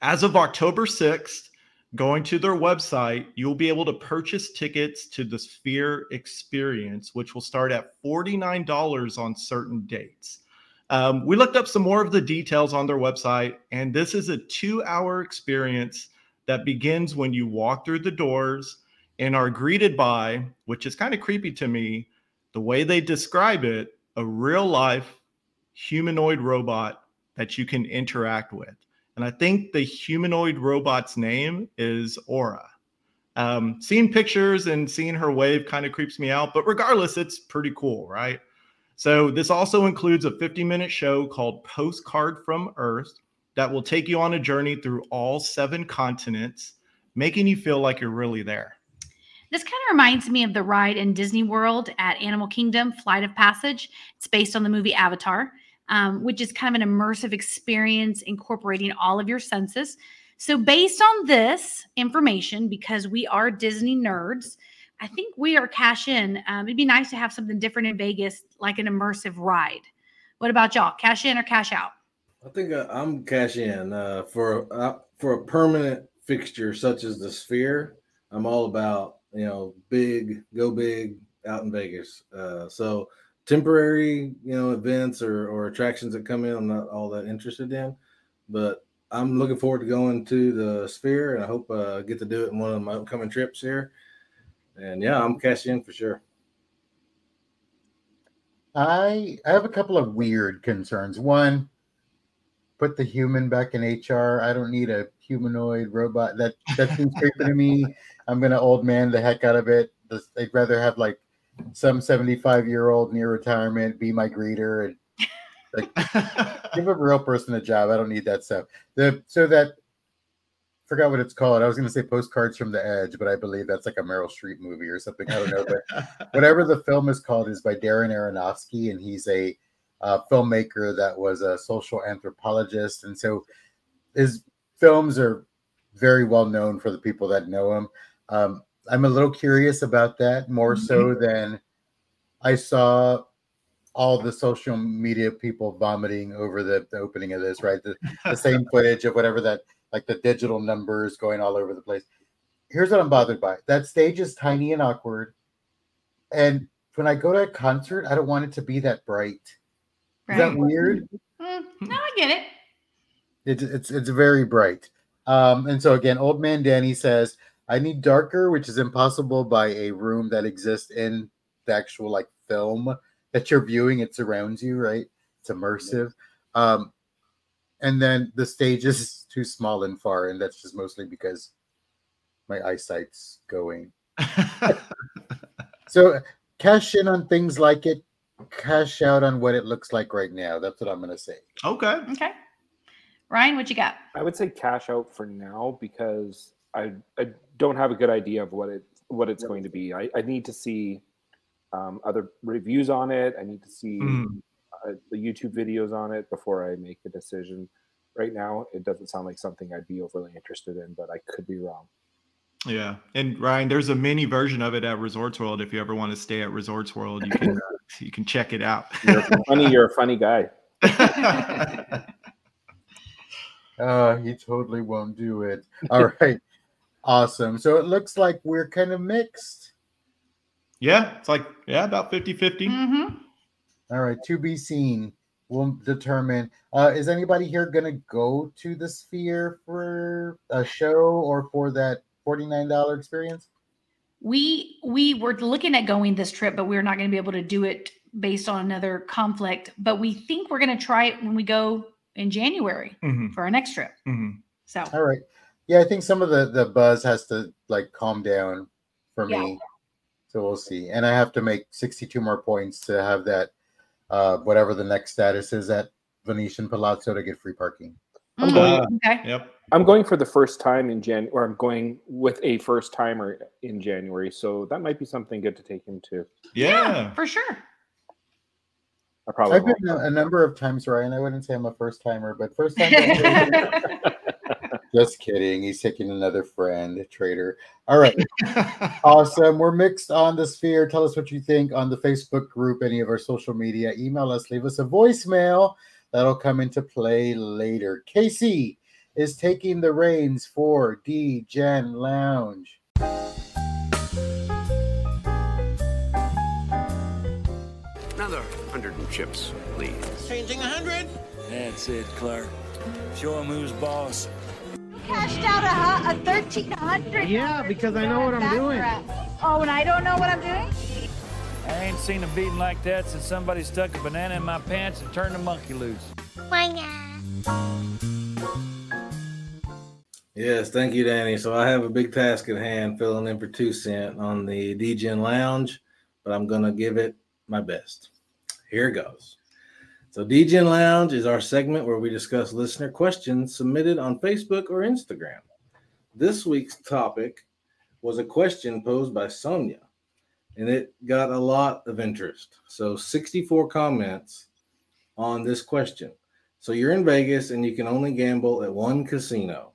As of October 6th, going to their website, you'll be able to purchase tickets to the Sphere experience, which will start at $49 on certain dates. Um, we looked up some more of the details on their website, and this is a two hour experience that begins when you walk through the doors and are greeted by, which is kind of creepy to me, the way they describe it, a real life humanoid robot that you can interact with. And I think the humanoid robot's name is Aura. Um, seeing pictures and seeing her wave kind of creeps me out, but regardless, it's pretty cool, right? So, this also includes a 50 minute show called Postcard from Earth that will take you on a journey through all seven continents, making you feel like you're really there. This kind of reminds me of the ride in Disney World at Animal Kingdom, Flight of Passage. It's based on the movie Avatar, um, which is kind of an immersive experience incorporating all of your senses. So, based on this information, because we are Disney nerds, I think we are cash in. Um, it'd be nice to have something different in Vegas, like an immersive ride. What about y'all? Cash in or cash out? I think uh, I'm cash in uh, for uh, for a permanent fixture such as the Sphere. I'm all about you know big, go big out in Vegas. Uh, so temporary, you know, events or or attractions that come in, I'm not all that interested in. But I'm looking forward to going to the Sphere, and I hope uh, get to do it in one of my upcoming trips here. And yeah, I'm cashing in for sure. I I have a couple of weird concerns. One, put the human back in HR. I don't need a humanoid robot. That that seems creepy to me. I'm gonna old man the heck out of it. I'd rather have like some 75 year old near retirement be my greeter and like give a real person a job. I don't need that stuff. The so that forgot what it's called. I was going to say Postcards from the Edge, but I believe that's like a Meryl Streep movie or something. I don't know, but whatever the film is called is by Darren Aronofsky, and he's a uh, filmmaker that was a social anthropologist, and so his films are very well known for the people that know him. Um, I'm a little curious about that more so mm-hmm. than I saw all the social media people vomiting over the, the opening of this, right? The, the same footage of whatever that like the digital numbers going all over the place. Here's what I'm bothered by. That stage is tiny and awkward. And when I go to a concert, I don't want it to be that bright. Right. Is that weird? Mm, no, I get it. It's it's it's very bright. Um, and so again, old man Danny says, I need darker, which is impossible by a room that exists in the actual like film that you're viewing. It surrounds you, right? It's immersive. Um, and then the stage is too small and far, and that's just mostly because my eyesight's going. so cash in on things like it, cash out on what it looks like right now. That's what I'm gonna say. Okay. Okay. Ryan, what you got? I would say cash out for now because I I don't have a good idea of what it what it's going to be. I, I need to see um, other reviews on it. I need to see mm uh, the YouTube videos on it before I make a decision. Right now, it doesn't sound like something I'd be overly interested in, but I could be wrong. Yeah, and Ryan, there's a mini version of it at Resorts World. If you ever want to stay at Resorts World, you can uh, you can check it out. you're funny. You're a funny guy. uh, he totally won't do it. All right, awesome. So it looks like we're kind of mixed. Yeah, it's like yeah, about 50-50. Mm-hmm. All right, to be seen. We'll determine. Uh, is anybody here going to go to the Sphere for a show or for that forty-nine dollar experience? We we were looking at going this trip, but we're not going to be able to do it based on another conflict. But we think we're going to try it when we go in January mm-hmm. for our next trip. Mm-hmm. So all right, yeah, I think some of the the buzz has to like calm down for yeah. me. So we'll see. And I have to make 62 more points to have that uh, whatever the next status is at Venetian Palazzo to get free parking. I'm going, uh, okay. Yep. I'm going for the first time in Jan, or I'm going with a first timer in January, so that might be something good to take him to. Yeah, yeah for sure. I probably I've been a, a, number of times, Ryan. I wouldn't say I'm a first timer, but first time. Just kidding. He's taking another friend, trader. All right. awesome. We're mixed on the sphere. Tell us what you think on the Facebook group, any of our social media. Email us, leave us a voicemail. That'll come into play later. Casey is taking the reins for D-Gen Lounge. Another hundred chips, please. Changing a hundred? That's it, Clark. Show him who's boss cashed out a, a thirteen hundred. Yeah, because I know what I'm doing. Oh, and I don't know what I'm doing. I ain't seen a beating like that since somebody stuck a banana in my pants and turned the monkey loose. Yes, thank you, Danny. So I have a big task at hand filling in for 2Cent on the DGen Lounge, but I'm gonna give it my best. Here goes. So, DGen Lounge is our segment where we discuss listener questions submitted on Facebook or Instagram. This week's topic was a question posed by Sonia, and it got a lot of interest. So, 64 comments on this question. So, you're in Vegas and you can only gamble at one casino.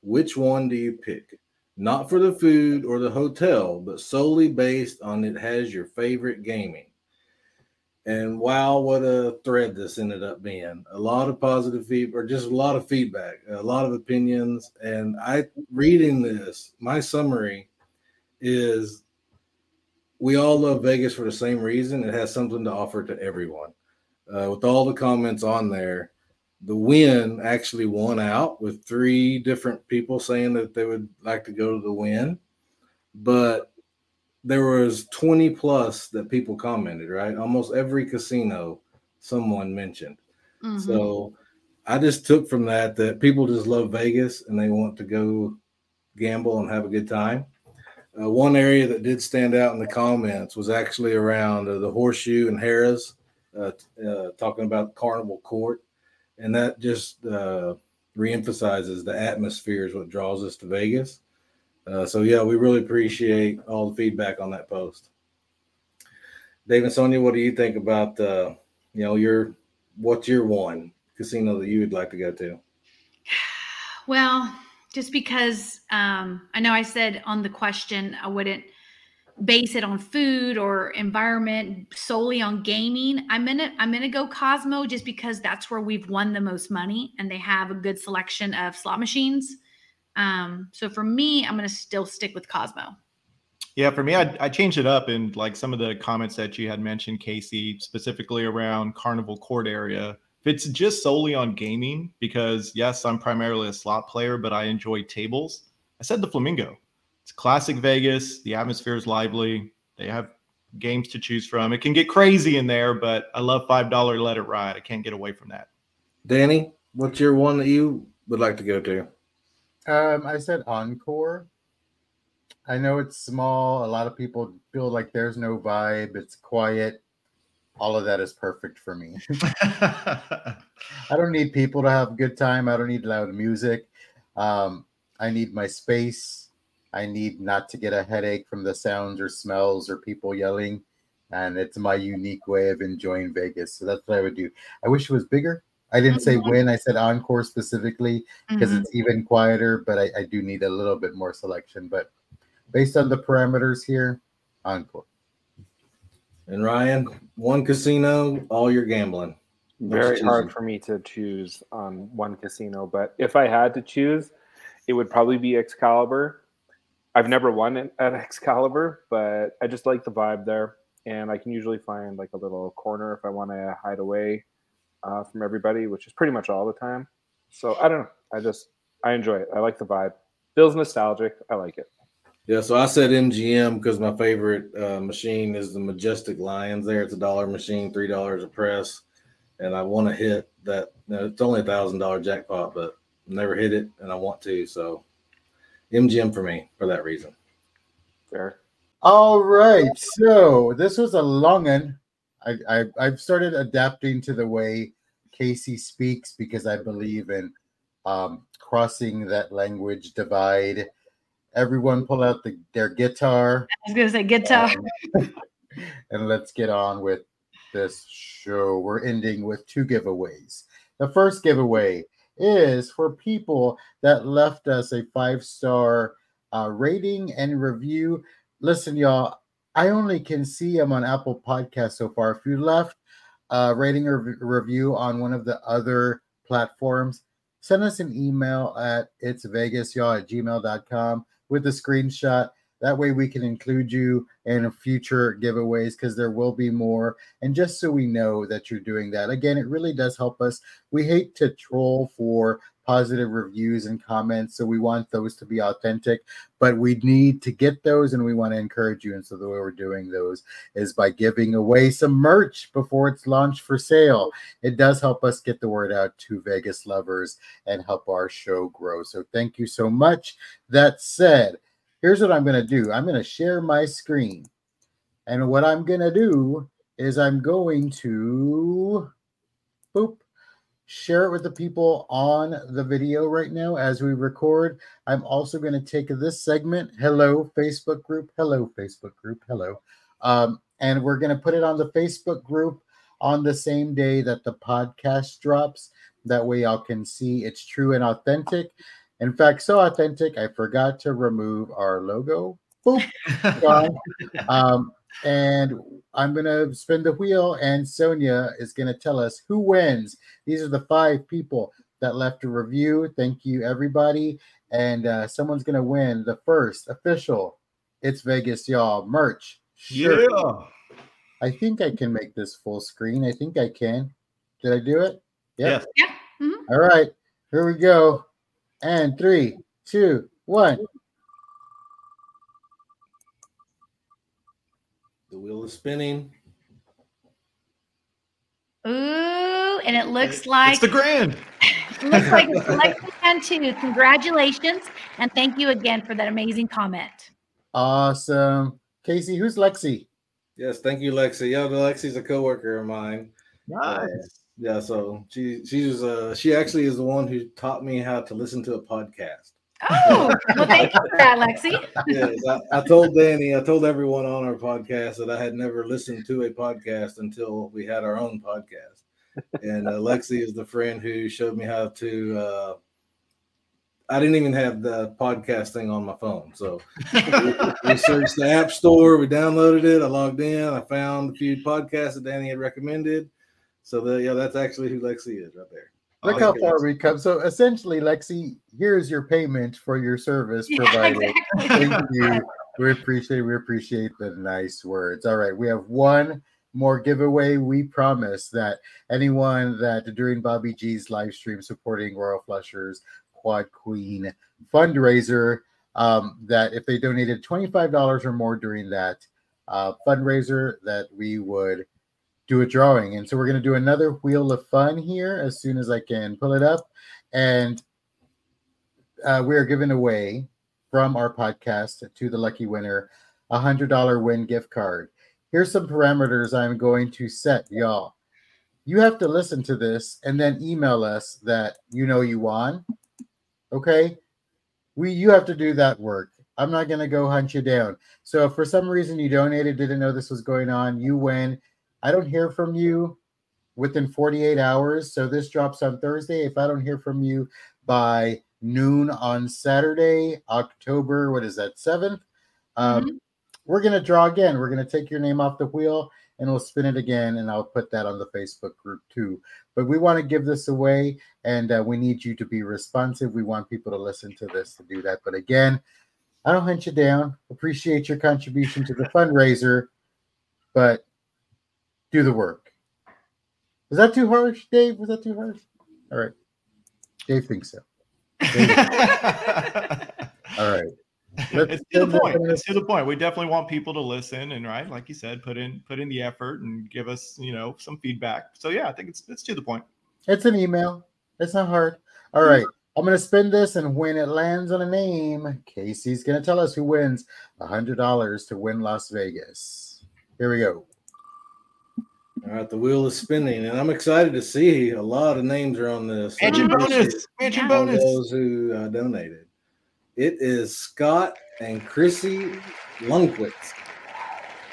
Which one do you pick? Not for the food or the hotel, but solely based on it has your favorite gaming. And wow, what a thread this ended up being. A lot of positive feedback, or just a lot of feedback, a lot of opinions. And I reading this, my summary is we all love Vegas for the same reason. It has something to offer to everyone. Uh, with all the comments on there, the Wynn actually won out with three different people saying that they would like to go to the Wynn, but there was 20 plus that people commented, right? Almost every casino someone mentioned. Mm-hmm. So I just took from that that people just love Vegas and they want to go gamble and have a good time. Uh, one area that did stand out in the comments was actually around uh, the Horseshoe and Harrah's, uh, uh talking about Carnival Court, and that just uh, reemphasizes the atmosphere is what draws us to Vegas. Uh, so yeah, we really appreciate all the feedback on that post. Dave and Sonia, what do you think about the, you know, your what's your one casino that you would like to go to? Well, just because um, I know I said on the question I wouldn't base it on food or environment solely on gaming. I'm gonna I'm gonna go Cosmo just because that's where we've won the most money and they have a good selection of slot machines. Um, so for me, I'm gonna still stick with Cosmo. Yeah, for me, I, I changed it up and like some of the comments that you had mentioned, Casey, specifically around Carnival Court area if it's just solely on gaming, because yes, I'm primarily a slot player, but I enjoy tables. I said the Flamingo. It's classic Vegas. The atmosphere is lively. They have games to choose from. It can get crazy in there, but I love five dollar let it ride. I can't get away from that. Danny, what's your one that you would like to go to? Um, I said Encore. I know it's small. A lot of people feel like there's no vibe. It's quiet all of that is perfect for me. I don't need people to have a good time. I don't need loud music. Um, I need my space. I need not to get a headache from the sounds or smells or people yelling. And it's my unique way of enjoying Vegas. So that's what I would do. I wish it was bigger. I didn't say mm-hmm. when, I said encore specifically because mm-hmm. it's even quieter, but I, I do need a little bit more selection. But based on the parameters here, encore. And Ryan, one casino, all your gambling. Very hard for me to choose on one casino, but if I had to choose, it would probably be Excalibur. I've never won at Excalibur, but I just like the vibe there, and I can usually find like a little corner if I want to hide away uh, from everybody, which is pretty much all the time. So I don't know. I just I enjoy it. I like the vibe. Feels nostalgic. I like it. Yeah, so I said MGM because my favorite uh, machine is the Majestic Lions. There, it's a dollar machine, three dollars a press, and I want to hit that. You know, it's only a thousand dollar jackpot, but never hit it, and I want to. So, MGM for me for that reason. Fair. All right, so this was a long one. I, I I've started adapting to the way Casey speaks because I believe in um, crossing that language divide everyone pull out the, their guitar. I was going to say guitar. Um, and let's get on with this show. We're ending with two giveaways. The first giveaway is for people that left us a five star uh, rating and review. Listen, y'all, I only can see them on Apple Podcasts so far. If you left a rating or review on one of the other platforms, send us an email at it's vegas y'all at gmail.com with the screenshot. That way we can include you in future giveaways because there will be more. And just so we know that you're doing that, again, it really does help us. We hate to troll for positive reviews and comments. So we want those to be authentic, but we need to get those and we want to encourage you. And so the way we're doing those is by giving away some merch before it's launched for sale. It does help us get the word out to Vegas lovers and help our show grow. So thank you so much. That said, here's what I'm going to do I'm going to share my screen. And what I'm going to do is I'm going to boop share it with the people on the video right now as we record. I'm also going to take this segment, hello Facebook group, hello Facebook group, hello. Um, and we're going to put it on the Facebook group on the same day that the podcast drops. That way y'all can see it's true and authentic. In fact, so authentic, I forgot to remove our logo. Boop. um, and I'm going to spin the wheel, and Sonia is going to tell us who wins. These are the five people that left a review. Thank you, everybody. And uh, someone's going to win the first official It's Vegas, y'all merch. Sure. Yeah. I think I can make this full screen. I think I can. Did I do it? Yep. Yeah. Mhm. All right, here we go. And three, two, one. The is spinning. Ooh, and it looks like It's the grand. it looks like it's Lexi Cantu. Congratulations, and thank you again for that amazing comment. Awesome. Casey, who's Lexi? Yes, thank you, Lexi. Yeah, Lexi's a coworker of mine. Nice. Yeah, so she she was uh she actually is the one who taught me how to listen to a podcast. Oh, well, thank you for that, Lexi. Yes, I, I told Danny, I told everyone on our podcast that I had never listened to a podcast until we had our own podcast. And uh, Lexi is the friend who showed me how to. Uh, I didn't even have the podcast thing on my phone, so we, we searched the app store, we downloaded it, I logged in, I found a few podcasts that Danny had recommended. So the, yeah, that's actually who Lexi is right there. Look how far we come. So essentially, Lexi, here's your payment for your service Yeah, provided. exactly. Thank you. We appreciate we appreciate the nice words. All right, we have one more giveaway. We promise that anyone that during Bobby G's live stream supporting Royal Flushers Quad Queen fundraiser, um, that if they donated twenty five dollars or more during that uh, fundraiser, that we would do a drawing. And so we're going to do another wheel of fun here as soon as I can pull it up. And uh, we are giving away from our podcast to the lucky winner a hundred dollar Wynn gift card. Here's some parameters I'm going to set, y'all. You have to listen to this and then email us that you know you won. Okay, we you have to do that work. I'm not going to go hunt you down. So if for some reason you donated, didn't know this was going on, you win. I don't hear from you within 48 hours. So this drops on Thursday. If I don't hear from you by noon on Saturday, October, what is that, 7th? Um, We're going to draw again. We're going to take your name off the wheel and we'll spin it again. And I'll put that on the Facebook group too. But we want to give this away and uh, we need you to be responsive. We want people to listen to this to do that. But again, I don't hunt you down. Appreciate your contribution to the fundraiser, but do the work. Was that too harsh, Dave? Was that too harsh? All right. Dave thinks so. All right. Let's it's to the point. in It's to the point. We definitely want people to listen and right, like you said, put in put in the effort and give us, you know, some feedback. So yeah, I think it's it's to the point. It's an email. It's not hard. All mm-hmm. right. I'm to spin this, and when it lands on a name, Casey's to tell us who wins $100 to Wynn Las Vegas. Here we go. All right, the wheel is spinning, and I'm excited to see a lot of names are on this. Mansion bonus. Mansion bonus. Those who uh, donated. It is Scott and Chrissy Lundquist.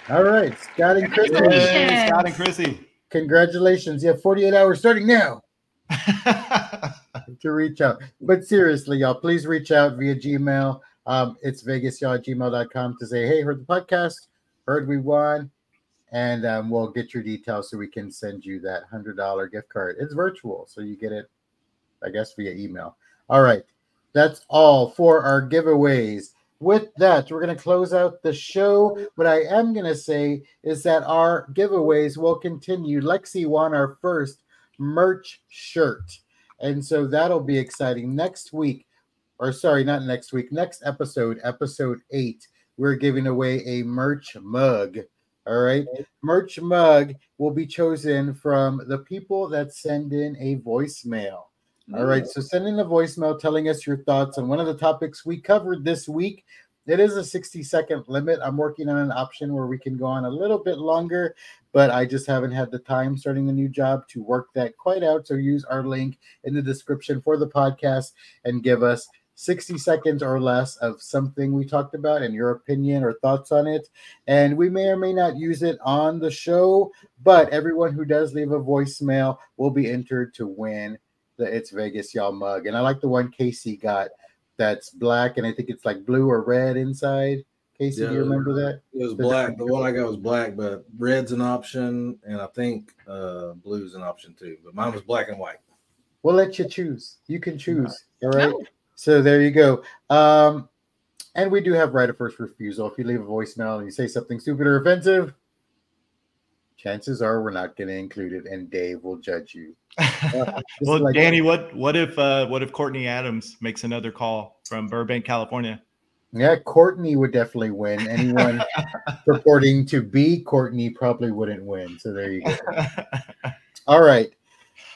All right. Scott and Christy. Yay, Scott and Chrissy. Congratulations. You have 48 hours starting now to reach out. But seriously, y'all, please reach out via Gmail. Um, it's vegasyall at gmail.com to say, hey, heard the podcast, heard we won, and um, we'll get your details so we can send you that $100 gift card. It's virtual, so you get it, I guess, via email. All right. That's all for our giveaways. With that, we're going to close out the show. What I am going to say is that our giveaways will continue. Lexi won our first merch shirt. And so that'll be exciting. Next week, or sorry, not next week, next episode, episode eight, we're giving away a merch mug. All right. Merch mug will be chosen from the people that send in a voicemail. All right. So send in a voicemail telling us your thoughts on one of the topics we covered this week. It is a 60 second limit. I'm working on an option where we can go on a little bit longer, but I just haven't had the time starting the new job to work that quite out. So use our link in the description for the podcast and give us 60 seconds or less of something we talked about and your opinion or thoughts on it. And we may or may not use it on the show, but everyone who does leave a voicemail will be entered to win the It's Vegas Y'all mug. And I like the one Casey got that's black and I think it's like blue or red inside. Casey, do you remember that? It was black. The one I got was black, but red's an option, and I think uh, blue's an option too. But mine was black and white. We'll let you choose. You can choose. All right. So there you go. Um, and we do have right of first refusal. If you leave a voicemail and you say something stupid or offensive, chances are we're not going to include it, and Dave will judge you. Uh, well, like- Danny, what what if uh, what if Courtney Adams makes another call from Burbank, California? Yeah, Courtney would definitely win. Anyone purporting to be Courtney probably wouldn't win. So there you go. All right.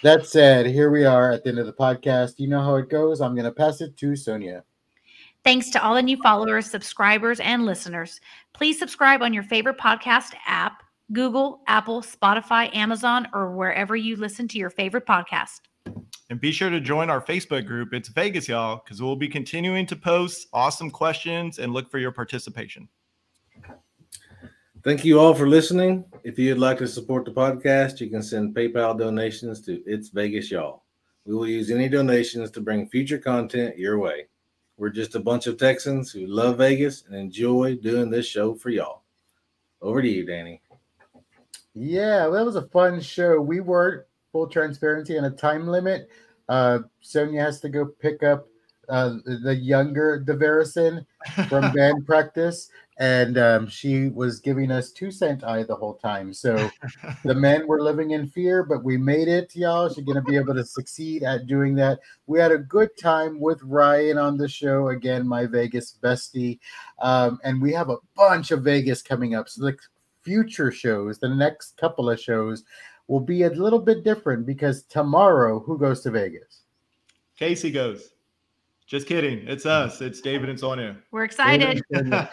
That said, here we are at the end of the podcast. You know how it goes. I'm going to pass it to Sonia. Thanks to all the new followers, subscribers, and listeners. Please subscribe on your favorite podcast app Google, Apple, Spotify, Amazon, or wherever you listen to your favorite podcast. And be sure to join our Facebook group. It's Vegas, y'all, because we'll be continuing to post awesome questions and look for your participation. Thank you all for listening. If you'd like to support the podcast, you can send PayPal donations to It's Vegas Y'all. We will use any donations to bring future content your way. We're just a bunch of Texans who love Vegas and enjoy doing this show for y'all. Over to you, Danny. Yeah, that was a fun show. We were full transparency and a time limit. Uh, Sonia has to go pick up uh, the younger Daverrason from band practice, and um, she was giving us two cent eye the whole time. So the men were living in fear, but we made it, y'all. She's gonna be able to succeed at doing that. We had a good time with Ryan on the show again, my Vegas bestie, um, and we have a bunch of Vegas coming up. So the future shows, the next couple of shows, will be a little bit different because tomorrow, who goes to Vegas? Casey goes. Just kidding. It's us. It's David and Sonia. We're excited. Yeah,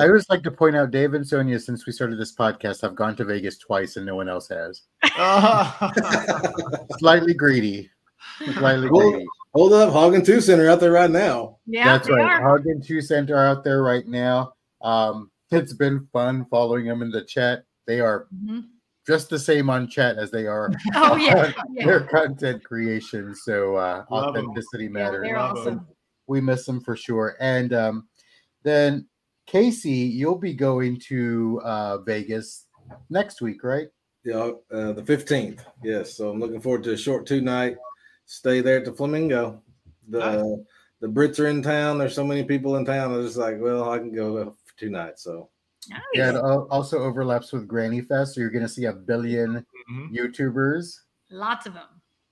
I would just like to point out, Dave and Sonia, since we started this podcast, I've gone to Vegas twice and no one else has. Slightly greedy. Slightly Hold, greedy. hold up, Hog and Two Center out there right now. Yeah, That's right. are. Hog and Two Center out there right now. Um, it's been fun following them in the chat. They are Mhm. Just the same on chat as they are Oh, yeah. yeah. their content creation. So uh, Love 'em. authenticity Yeah, matters. they're awesome. we miss them for sure. And um, then Casey, you'll be going to uh, Vegas next week, right? Yeah, uh, the fifteenth. Yes, so I'm looking forward to a short two night stay there at the Flamingo. The Nice. the Brits are in town. There's so many people in town. I was just like, well, I can go for two nights. So Nice. Yeah, it also overlaps with Granny Fest, so you're going to see a billion Mhm. YouTubers. Lots of them.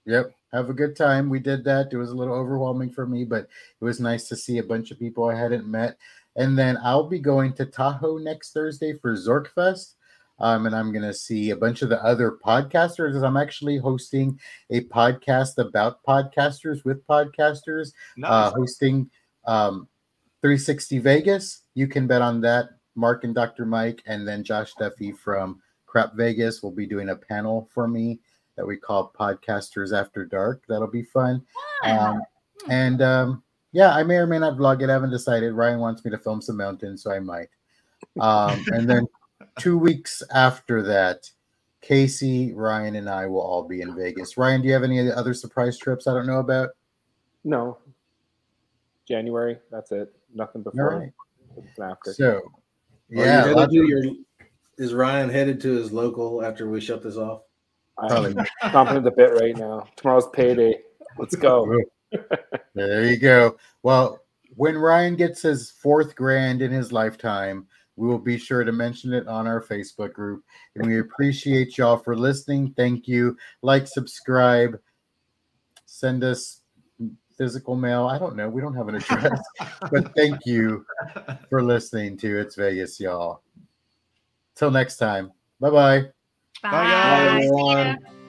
Yep, have a good time. We did that. It was a little overwhelming for me, but it was nice to see a bunch of people I hadn't met. And then I'll be going to Tahoe next Thursday for Zorkfest. Um, and I'm going to see a bunch of the other podcasters. I'm actually hosting a podcast about podcasters with podcasters, uh, hosting um, 360 Vegas. You can bet on that. Mark and Dr. Mike, and then Josh Duffy from Crap Vegas will be doing a panel for me that we call Podcasters After Dark. That'll be fun. Um, and um, yeah, I may or may not vlog it. I haven't decided. Ryan wants me to film some mountains, so I might. Um, and then two weeks after that, Casey, Ryan, and I will all be in Vegas. Ryan, do you have any other surprise trips I don't know about? No. January. That's it. Nothing before. right. Nothing after. So, Are you yeah, headed lots to of- your- is Ryan headed to his local after we shut this off? Probably. I'm chomping at the bit right now. Tomorrow's payday. Let's go. There you go. Well, when Ryan gets his fourth grand in his lifetime, we will be sure to mention it on our Facebook group. And we appreciate y'all for listening. Thank you. Like, subscribe, send us physical mail. I don't know. We don't have an address, but thank you for listening to It's Vegas, y'all. Till next time. Bye bye. Bye. guys. See ya. everyone.